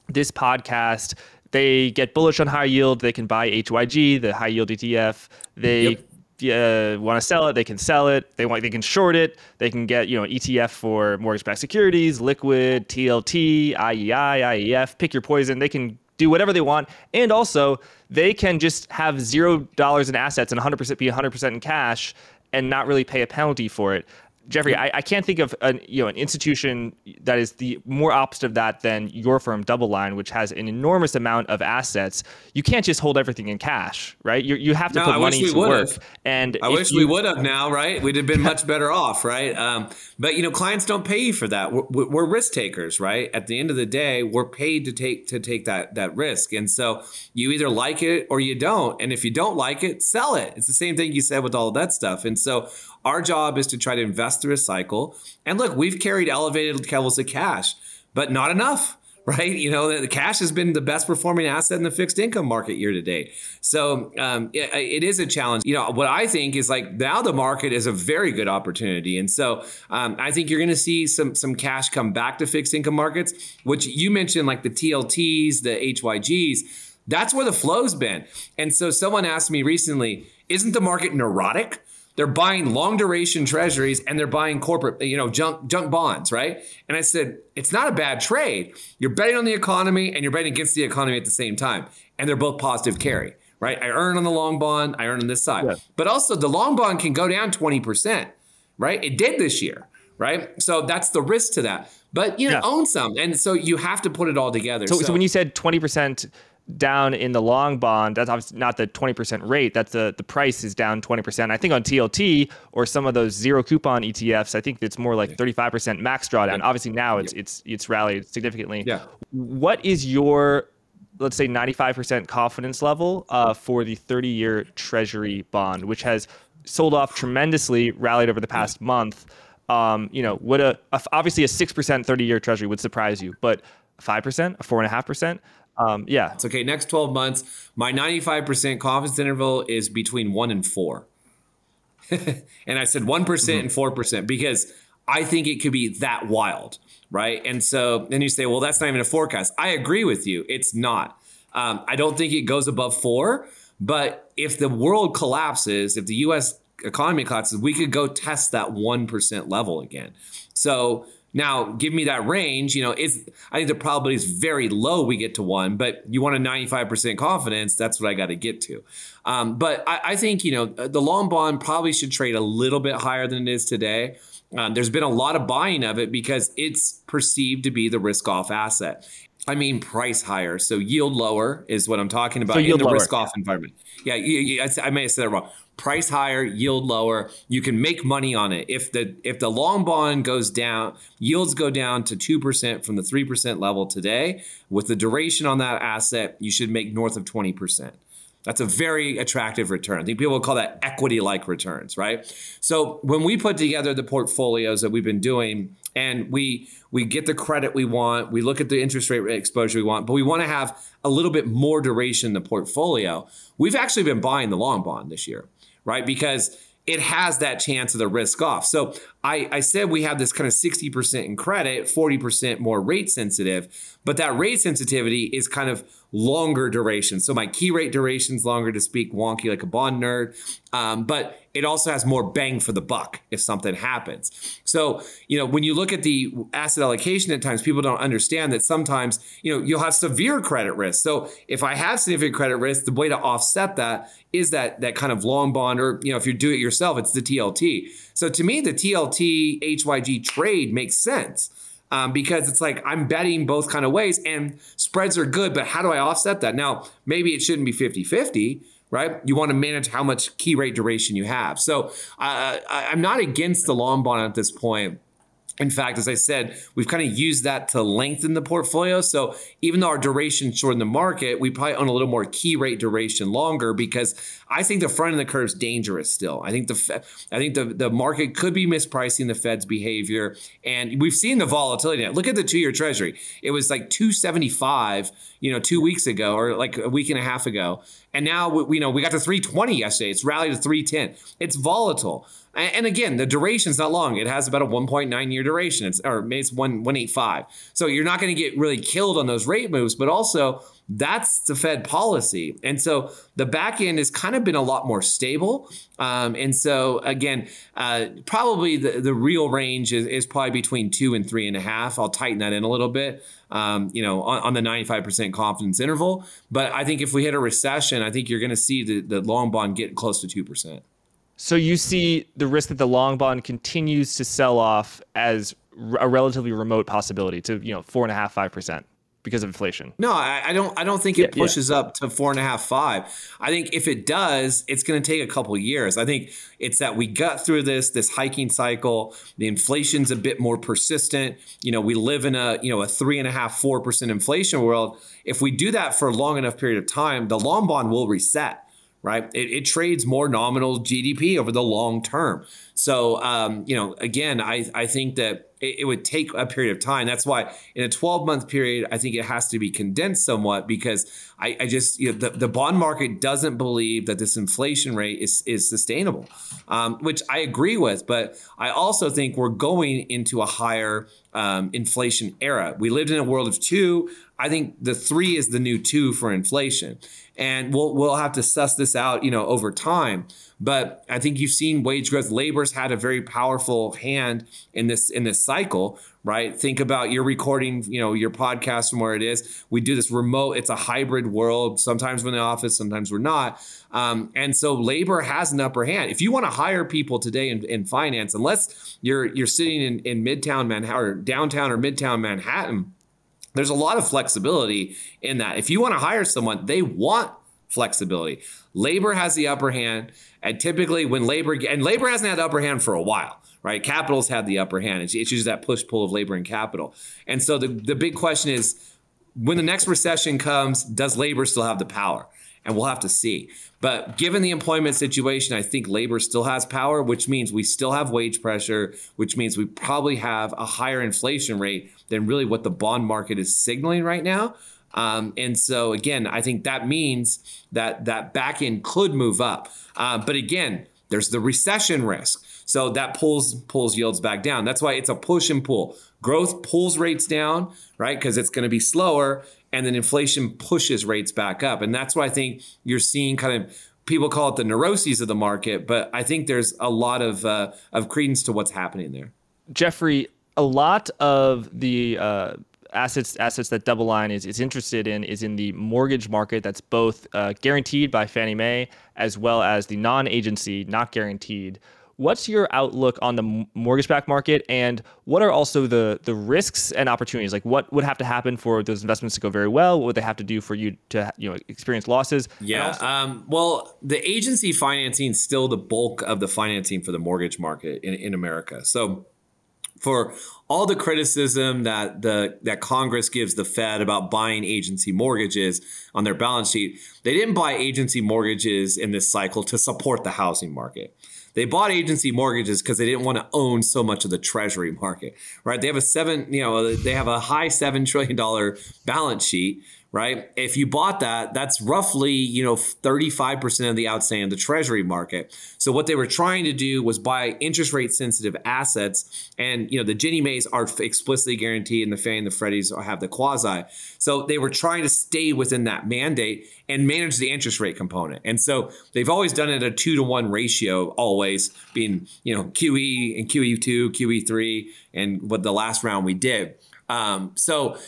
A: this podcast they get bullish on high yield, they can buy HYG, the high yield ETF. They yep. uh, want to sell it, they can sell it. They want they can short it. They can get you know ETF for mortgage-backed securities, liquid, TLT, IEI, IEF. Pick your poison. They can do whatever they want, and also they can just have zero dollars in assets and 100% be 100% in cash and not really pay a penalty for it. Jeffrey, I, I, can't think of an you know an institution that is the more opposite of that than your firm, DoubleLine, which has an enormous amount of assets. You can't just hold everything in cash, right? You you have to no, put money to work.
B: And I wish you, we would have now, right? We'd have been much better off, right? Um, but you know, clients don't pay you for that. We're, we're, risk takers, right? At the end of the day, we're paid to take to take that that risk, and so you either like it or you don't. And if you don't like it, sell it. It's the same thing you said with all of that stuff. And so our job is to try to invest through a cycle. And look, we've carried elevated levels of cash, but not enough *laughs* right? You know, the cash has been the best performing asset in the fixed income market year to date. So um, it, it is a challenge. You know, what I think is like now the market is a very good opportunity, and so um, I think you're going to see some some cash come back to fixed income markets, which you mentioned like the TLTs, the HYGs. That's where the flow's been. And so someone asked me recently, isn't the market neurotic? They're buying long duration treasuries and they're buying corporate, you know, junk junk bonds, right? And I said, it's not a bad trade. You're betting on the economy and you're betting against the economy at the same time. And they're both positive carry, right? I earn on the long bond, I earn on this side. Yeah. But also the long bond can go down 20%, right? It did this year, right? So that's the risk to that. But you know, yeah. own some. And so you have to put it all together.
A: So, so, so when you said 20% down in the long bond. That's obviously not the 20% rate. That's the, the price is down 20%. I think on TLT or some of those zero coupon ETFs, I think it's more like 35% max drawdown. Obviously now it's, it's, it's rallied significantly.
B: Yeah.
A: What is your, let's say 95% confidence level uh, for the 30 year treasury bond, which has sold off tremendously, rallied over the past month. Um, you know, would a, a obviously a 6% 30 year treasury would surprise you, but 5%, a 4.5%, um, yeah.
B: It's okay. Next 12 months, my 95% confidence interval is between one and four. *laughs* and I said 1% mm-hmm. and 4% because I think it could be that wild. Right. And so then you say, well, that's not even a forecast. I agree with you. It's not. Um, I don't think it goes above four. But if the world collapses, if the US economy collapses, we could go test that 1% level again. So now, give me that range. You know, is I think the probability is very low we get to one, but you want a 95% confidence. That's what I got to get to. Um, but I, I, think, you know, the long bond probably should trade a little bit higher than it is today. Um, there's been a lot of buying of it because it's perceived to be the risk off asset. I mean, price higher. So yield lower is what I'm talking about so in the risk off environment. Yeah, I may have said that wrong price higher, yield lower. You can make money on it. If the if the long bond goes down, yields go down to 2% from the 3% level today, with the duration on that asset, you should make north of 20%. That's a very attractive return. I think people call that equity like returns, right? So when we put together the portfolios that we've been doing and we we get the credit we want, we look at the interest rate exposure we want, but we want to have a little bit more duration in the portfolio. We've actually been buying the long bond this year right? Because it has that chance of the risk off. So I, I said we have this kind of 60% in credit, 40% more rate sensitive, but that rate sensitivity is kind of longer duration. So my key rate duration is longer to speak wonky like a bond nerd, um, but it also has more bang for the buck if something happens. So, you know, when you look at the asset allocation at times, people don't understand that sometimes, you know, you'll have severe credit risk. So if I have significant credit risk, the way to offset that is that that kind of long bond or, you know, if you do it yourself, it's the TLT. So to me, the TLT HYG trade makes sense um, because it's like I'm betting both kind of ways and spreads are good, but how do I offset that? Now, maybe it shouldn't be 50 50, right? You want to manage how much key rate duration you have. So uh, I'm not against the long bond at this point. In fact, as I said, we've kind of used that to lengthen the portfolio. So even though our duration short in the market, we probably own a little more key rate duration longer because I think the front of the curve is dangerous still. I think the I think the, the market could be mispricing the Fed's behavior. And we've seen the volatility now. Look at the two-year treasury. It was like 275, you know, two weeks ago or like a week and a half ago. And now we, you know we got to 320 yesterday. It's rallied to 310. It's volatile. And again, the duration is not long. It has about a 1.9 year duration. It's or it's one 185. So you're not going to get really killed on those rate moves, but also that's the Fed policy. And so the back end has kind of been a lot more stable. Um, and so again, uh, probably the, the real range is, is probably between two and three and a half. I'll tighten that in a little bit. Um, you know, on, on, the 95% confidence interval. But I think if we hit a recession, I think you're going to see the, the long bond get close to 2%.
A: So you see the risk that the long bond continues to sell off as a relatively remote possibility to you know four and a half five percent because of inflation.
B: No, I, I, don't. I don't think it yeah, pushes yeah. up to four and a half, five. I think if it does, it's going to take a couple years. I think it's that we got through this this hiking cycle. The inflation's a bit more persistent. You know, we live in a you know a three and a half, four percent inflation world. If we do that for a long enough period of time, the long bond will reset right? It, it, trades more nominal GDP over the long term. So, um, you know, again, I, I think that it, it, would take a period of time. That's why in a 12 month period, I think it has to be condensed somewhat because I, I just, you know, the, the bond market doesn't believe that this inflation rate is, is sustainable, um, which I agree with. But I also think we're going into a higher um, inflation era. We lived in a world of two. I think the three is the new two for inflation and we'll we'll have to suss this out, you know, over time. But I think you've seen wage growth. Labor's had a very powerful hand in this in this cycle, right? Think about you're recording, you know, your podcast from where it is. We do this remote. It's a hybrid world. Sometimes we're in the office, sometimes we're not. Um, and so labor has an upper hand. If you want to hire people today in, in finance, unless you're you're sitting in, in midtown Manhattan or downtown or midtown Manhattan there's a lot of flexibility in that. If you want to hire someone, they want flexibility. Labor has the upper hand, and typically when labor and labor hasn't had the upper hand for a while, right? Capital's had the upper hand. It's, it's just that push pull of labor and capital. And so the the big question is, when the next recession comes, does labor still have the power? And we'll have to see. But given the employment situation, I think labor still has power, which means we still have wage pressure, which means we probably have a higher inflation rate than really what the bond market is signaling right now. Um, and so again, I think that means that that back end could move up. Uh, but again, there's the recession risk. So that pulls pulls yields back down. That's why it's a push and pull. Growth pulls rates down, right? Because it's going to be slower and then inflation pushes rates back up. And that's why I think you're seeing kind of people call it the neuroses of the market, but I think there's a lot of uh, of credence to what's happening there.
A: Jeffrey, a lot of the uh, assets assets that DoubleLine is, is interested in is in the mortgage market that's both uh, guaranteed by Fannie Mae as well as the non-agency, not guaranteed What's your outlook on the mortgage-backed market, and what are also the the risks and opportunities? Like, what would have to happen for those investments to go very well? What would they have to do for you to you know experience losses?
B: Yeah. Also- um, well, the agency financing is still the bulk of the financing for the mortgage market in, in America. So for all the criticism that the that Congress gives the Fed about buying agency mortgages on their balance sheet, they didn't buy agency mortgages in this cycle to support the housing market. They bought agency mortgages because they didn't want to own so much of the treasury *laughs* market, right? They have a seven, you know, they have a high seven trillion dollar balance sheet, right? If you bought that, that's roughly, you know, 35% of the outstanding of the treasury market. So what they were trying to do was buy interest rate sensitive assets. And, you know, the Ginnie Maes are explicitly guaranteed and the Fannie and the Freddies have the quasi. So they were trying to stay within that mandate and manage the interest rate component. And so they've always done it at a two to one ratio, always being, you know, QE and QE2, QE3, and what the last round we did. Um, so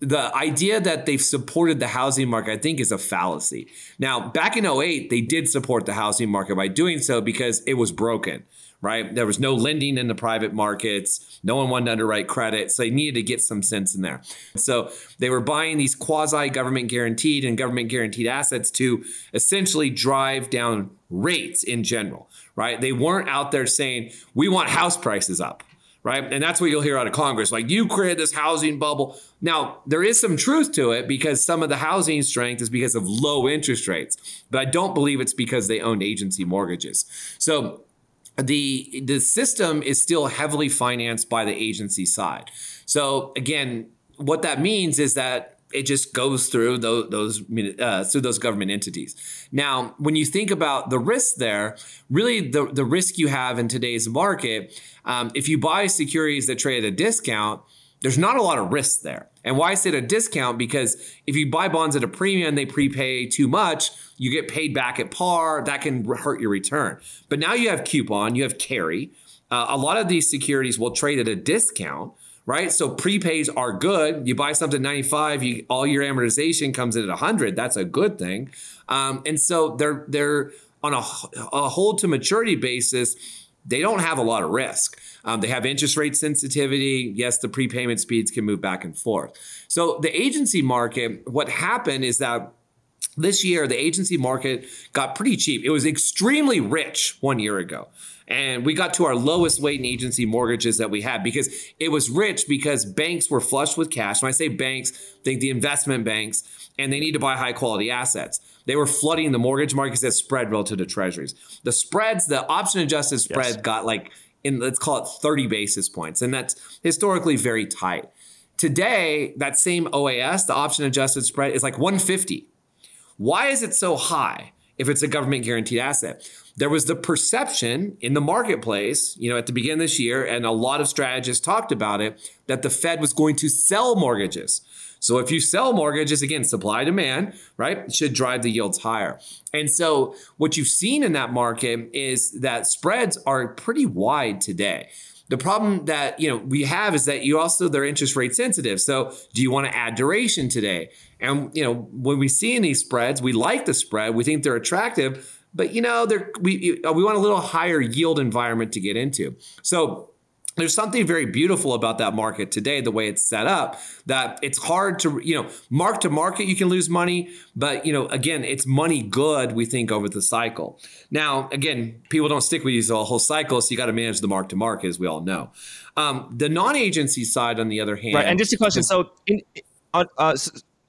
B: the idea that they've supported the housing market, I think, is a fallacy. Now, back in 08, they did support the housing market by doing so because it was broken, right? There was no lending in the private markets. No one wanted to underwrite credit. So they needed to get some sense in there. So they were buying these quasi government guaranteed and government guaranteed assets to essentially drive down rates in general, right? They weren't out there saying, we want house prices up right? And that's what you'll hear out of Congress. Like, you created this housing bubble. Now, there is some truth to it because some of the housing strength is because of low interest rates, but I don't believe it's because they owned agency mortgages. So, the the system is still heavily financed by the agency side. So again, what that means is that it just goes through those, those uh, through those government entities. Now, when you think about the risk there, really the, the risk you have in today's market, um, if you buy securities that trade at a discount, there's not a lot of risk there. And why I say at a discount? Because if you buy bonds at a premium, they prepay too much, you get paid back at par. That can hurt your return. But now you have coupon, you have carry. Uh, a lot of these securities will trade at a discount right? So prepays are good. You buy something 95, you, all your amortization comes in at 100. That's a good thing. Um, and so they're they're on a, a hold to maturity basis. They don't have a lot of risk. Um, they have interest rate sensitivity. Yes, the prepayment speeds can move back and forth. So the agency market, what happened is that this year the agency market got pretty cheap. It was extremely rich one year ago and we got to our lowest weight in agency mortgages that we had because it was rich because banks were flush with cash. When I say banks, think the investment banks, and they need to buy high quality assets. They were flooding the mortgage markets that spread relative to treasuries. The spreads, the option adjusted spread yes. got like in let's call it 30 basis points, and that's historically very tight. Today, that same OAS, the option adjusted spread, is like 150. Why is it so high if it's a government guaranteed asset? there was the perception in the marketplace, you know, at the beginning of this year, and a lot of strategists talked about it, that the Fed was going to sell mortgages. So if you sell mortgages, again, supply demand, right, should drive the yields higher. And so what you've seen in that market is that spreads are pretty wide today. The problem that you know we have is that you also they're interest rate sensitive. So do you want to add duration today? And you know when we see in these spreads, we like the spread, we think they're attractive, but you know, they're, we we want a little higher yield environment to get into. So there's something very beautiful about that market today, the way it's set up, that it's hard to, you know, mark to market, you can lose money. But, you know, again, it's money good, we think, over the cycle. Now, again, people don't stick with you the whole cycle, so you got to manage the mark to market, as we all know. Um, the non agency side, on the other hand.
A: Right. And just a question. So, in, uh,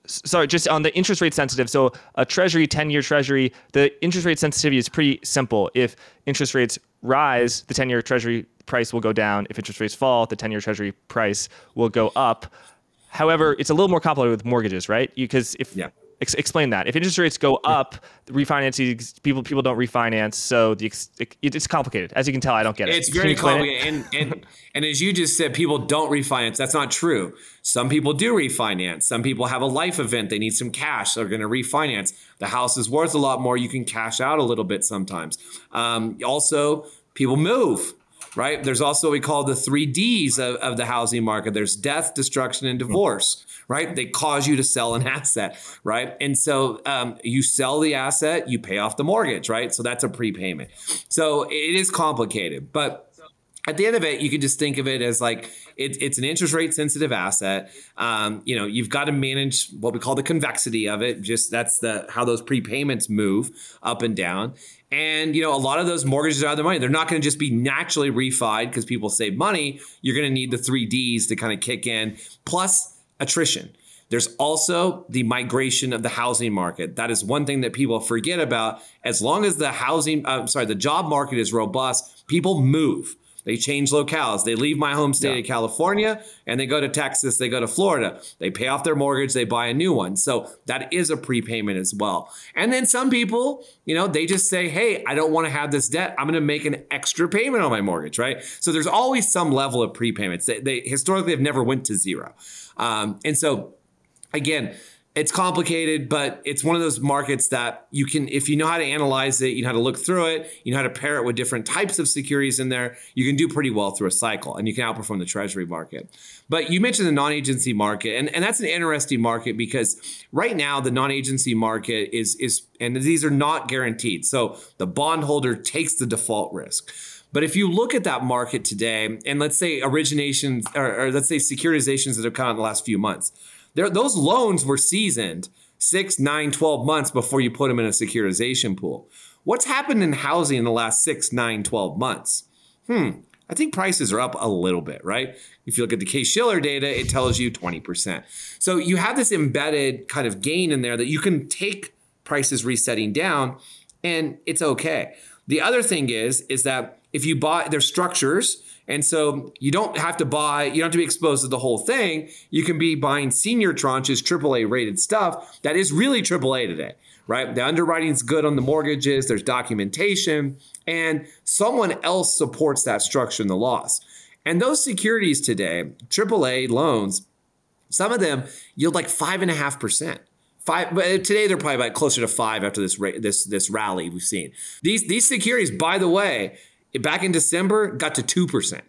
A: sorry, just on the interest rate sensitive. So a treasury, 10 year treasury, the interest rate sensitivity is pretty simple. If interest rates rise, the 10 year treasury price will go down. If interest rates fall, the 10 year treasury price will go up. However, it's a little more complicated with mortgages, right? Because if yeah. Ex- explain that. If interest rates go up, refinancing people people don't refinance, so the it, it's complicated. As you can tell, I don't get it.
B: It's very complicated, and, and and as you just said, people don't refinance. That's not true. Some people do refinance. Some people have a life event; they need some cash. They're going to refinance. The house is worth a lot more. You can cash out a little bit sometimes. Um, also, people move right? There's also what we call the three Ds of, of the housing market. There's death, destruction, and divorce, right? They cause you to sell an *laughs* asset, right? And so um, you sell the asset, you pay off the mortgage, right? So that's a prepayment. So it is complicated, but at the end of it, you can just think of it as like it, it's an interest rate sensitive asset. Um, you know, you've got to manage what we call the convexity of it. Just that's the how those prepayments move up and down. And you know, a lot of those mortgages are out of money. They're not going to just be naturally refied because people save money. You're going to need the three Ds to kind of kick in, plus attrition. There's also the migration of the housing market. That is one thing that people forget about. As long as the housing, uh, sorry, the job market is robust, people move They change locales. They leave my home state yeah. of California and they go to Texas, they go to Florida. They pay off their mortgage, they buy a new one. So that is a prepayment as well. And then some people, you know, they just say, hey, I don't want to have this debt. I'm going to make an extra payment on my mortgage, right? So there's always some level of prepayments. They, they historically have never went to zero. Um, and so again, it's complicated, but it's one of those markets that you can, if you know how to analyze it, you know how to look through it, you know how to pair it with different types of securities in there, you can do pretty well through a cycle and you can outperform the treasury market. But you mentioned the non agency market, and, and that's an interesting market because right now the non agency market is, is, and these are not guaranteed. So the bondholder takes the default risk. But if you look at that market today, and let's say originations, or, or let's say securitizations that have come out in the last few months, those loans were seasoned six, nine, 12 months before you put them in a securitization pool. What's happened in housing in the last six, nine, 12 months? Hmm, I think prices are up a little bit, right? If you look at the Case-Shiller data, it tells you 20%. So you have this embedded kind of gain in there that you can take prices resetting down and it's okay. The other thing is, is that if you buy, their structures and so you don't have to buy, you don't have to be exposed to the whole thing. You can be buying senior tranches, AAA rated stuff that is really AAA today, right? The underwriting's good on the mortgages, there's documentation, and someone else supports that structure in the loss. And those securities today, AAA loans, some of them yield like five and a half percent. Five, but today they're probably about closer to five after this this this rally we've seen. These these securities, by the way, back in December got to 2%.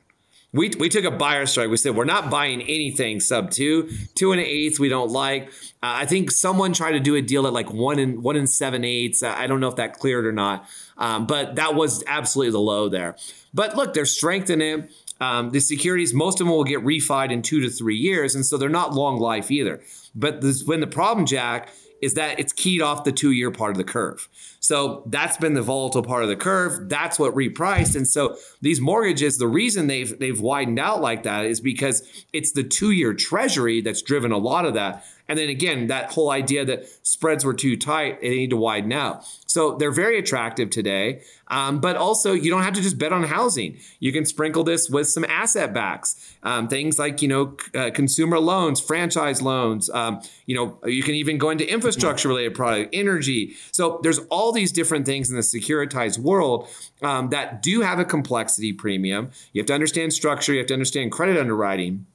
B: We, we took a buyer strike. We said we're not buying anything sub two, two and an eighth. We don't like. Uh, I think someone tried to do a deal at like one and one and seven eighths. I don't know if that cleared or not, um, but that was absolutely the low there. But look, there's strength in it. Um, the securities, most of them will get refied in two to three years, and so they're not long life either. But this, when the problem, Jack, is that it's keyed off the two year part of the curve. So that's been the volatile part of the curve. That's what repriced. And so these mortgages, the reason they've they've widened out like that is because it's the two year treasury that's driven a lot of that. And then again, that whole idea that spreads were too tight, they need to widen out. So they're very attractive today. Um, but also, you don't have to just bet on housing. You can sprinkle this with some asset backs, um, things like you know uh, consumer loans, franchise loans. Um, you know, you can even go into infrastructure related product, energy. So there's all these different things in the securitized world um, that do have a complexity premium. You have to understand structure. You have to understand credit underwriting.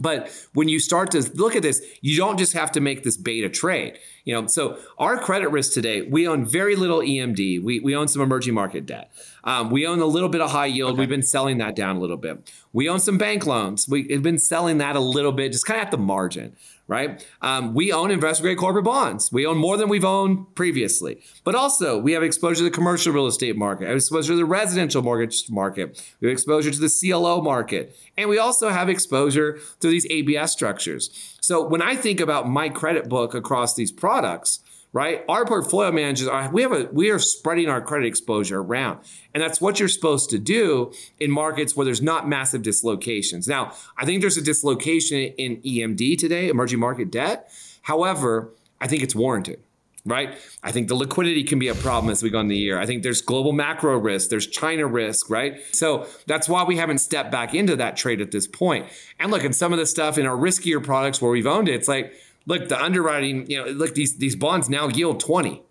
B: But when you start to look at this, you don't just have to make this beta trade. You know, so our credit risk today, we own very little EMD. We, we own some emerging market debt. Um, we own a little bit of high yield. Okay. We've been selling that down a little bit. We own some bank loans. We've been selling that a little bit, just kind of at the margin right? Um, we own investment grade corporate bonds. We own more than we've owned previously. But also, we have exposure to the commercial real estate market, have exposure to the residential mortgage market, we have exposure to the CLO market, and we also have exposure to these ABS structures. So when I think about my credit book across these products, right? Our portfolio managers are we have a we are spreading our credit exposure around. And that's what you're supposed to do in markets where there's not massive dislocations. Now, I think there's a dislocation in EMD today, emerging market debt. However, I think it's warranted. Right. I think the liquidity can be a problem as we go in the year. I think there's global macro risk, there's China risk, right? So that's why we haven't stepped back into that trade at this point. And look, in some of the stuff in our riskier products where we've owned it, it's like, look, the underwriting, you know, look, these these bonds now yield 20.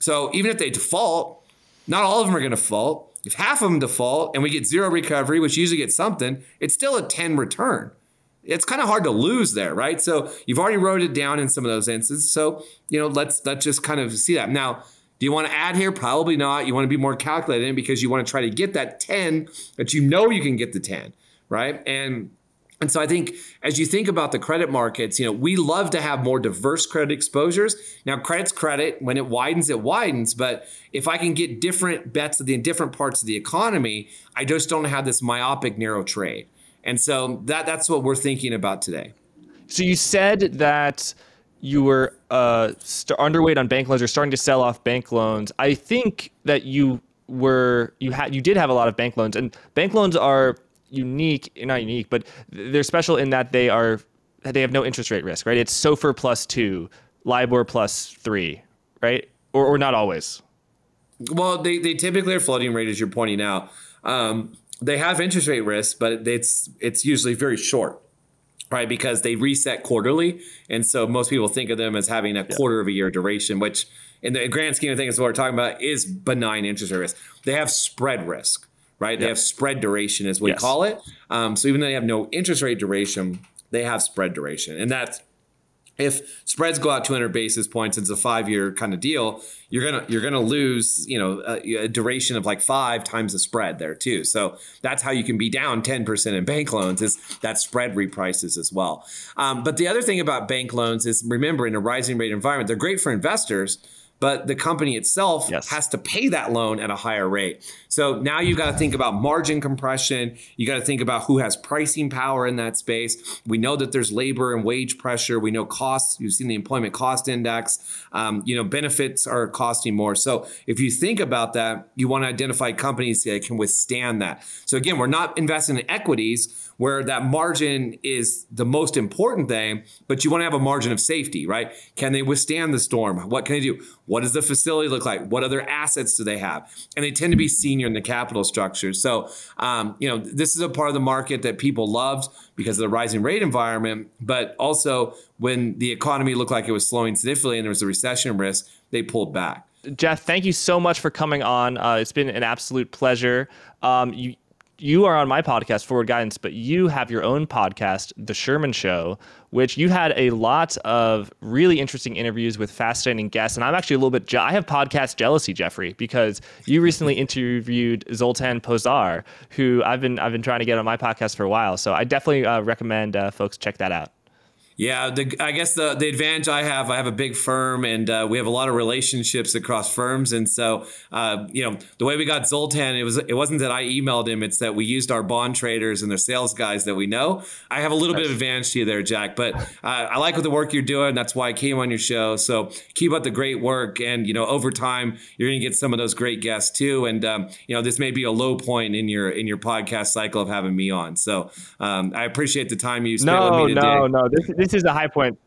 B: So even if they default, not all of them are going to default. If half of them default and we get zero recovery, which usually gets something, it's still a 10 return. It's kind of hard to lose there, right? So you've already wrote it down in some of those instances. So, you know, let's let's just kind of see that. Now, do you want to add here? Probably not. You want to be more calculated because you want to try to get that 10 that you know you can get the 10, right? And and so I think as you think about the credit markets, you know, we love to have more diverse credit exposures. Now, credit's credit. When it widens, it widens. But if I can get different bets in different parts of the economy, I just don't have this myopic narrow trade. And so that that's what we're thinking about today.
A: So you said that you were uh, st- underweight on bank loans. You're starting to sell off bank loans. I think that you were you had you did have a lot of bank loans, and bank loans are unique, not unique, but they're special in that they are they have no interest rate risk, right? It's SOFR plus two, LIBOR plus three, right? Or, or not always.
B: Well, they, they typically are floating rate, as you're pointing out. Um, they have interest rate risk, but it's it's usually very short right? Because they reset quarterly. And so most people think of them as having a quarter of a year duration, which in the grand scheme of things, what we're talking about is benign interest rate risk. They have spread risk, right? They have spread duration, as we yes. call it. Um, so even though they have no interest rate duration, they have spread duration. And that's if spreads go out 200 basis points, it's a five year kind of deal. You're gonna you're gonna lose you know a, a, duration of like five times the spread there too. So that's how you can be down 10 percent in bank loans is that spread reprices as well. Um, but the other thing about bank loans is remember in a rising rate environment they're great for investors but the company itself yes. has to pay that loan at a higher rate. So now you've got to think about margin compression. You got to think about who has pricing power in that space. We know that there's labor and wage pressure. We know costs. You've seen the employment cost index. Um, you know, benefits are costing more. So if you think about that, you want to identify companies that can withstand that. So again, we're not investing in equities where that margin is the most important thing, but you want to have a margin of safety, right? Can they withstand the storm? What can they do? What does the facility look like? What other assets do they have? And they tend to be senior in the capital structure. So, um, you know, this is a part of the market that people loved because of the rising rate environment, but also when the economy looked like it was slowing significantly and there was a recession risk, they pulled back.
A: Jeff, thank you so much for coming on. Uh, it's been an absolute pleasure. Um, you, you are on my podcast, Forward Guidance, but you have your own podcast, The Sherman Show, which you had a lot of really interesting interviews with fascinating guests. And I'm actually a little bit, je- I have podcast jealousy, Jeffrey, because you recently *laughs* interviewed Zoltan Pozsar, who I've been I've been trying to get on my podcast for a while. So I definitely uh, recommend uh, folks check that out.
B: Yeah, the, I guess the, the advantage I have, I have a big firm and uh, we have a lot of relationships across firms. And so, uh, you know, the way we got Zoltan, it was it wasn't that I emailed him; it's that we used our bond traders and their sales guys that we know. I have a little nice. bit of advantage to you there, Jack. But uh, I like what the work you're doing. That's why I came on your show. So keep up the great work, and you know, over time, you're going to get some of those great guests too. And um, you know, this may be a low point in your in your podcast cycle of having me on. So um, I appreciate the time you spent
A: no,
B: with me today.
A: No, no, no. This this is a high point.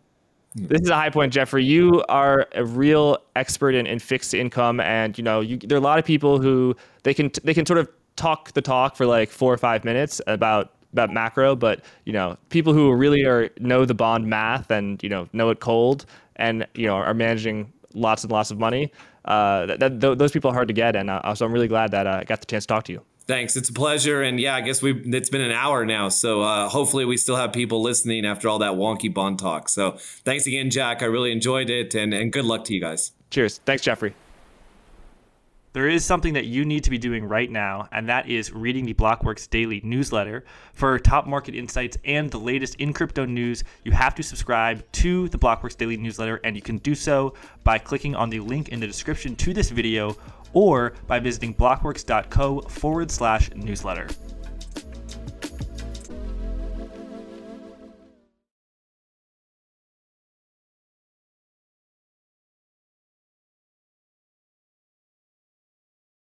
A: This is a high point, Jeffrey. You are a real expert in, in fixed income, and you know you, there are a lot of people who they can they can sort of talk the talk for like four or five minutes about about macro, but you know people who really are know the bond math and you know know it cold and you know are managing lots and lots of money. Uh, that, that, those people are hard to get, and uh, so I'm really glad that uh, I got the chance to talk to you.
B: Thanks. It's a pleasure. And yeah, I guess we it's been an hour now. So uh, hopefully we still have people listening after all that wonky bond talk. So thanks again, Jack. I really enjoyed it and, and good luck to you guys.
A: Cheers. Thanks, Jeffrey. There is something that you need to be doing right now, and that is reading the Blockworks daily newsletter. For top market insights and the latest in crypto news, you have to subscribe to the Blockworks daily newsletter, and you can do so by clicking on the link in the description to this video or by visiting blockworks.co forward slash newsletter.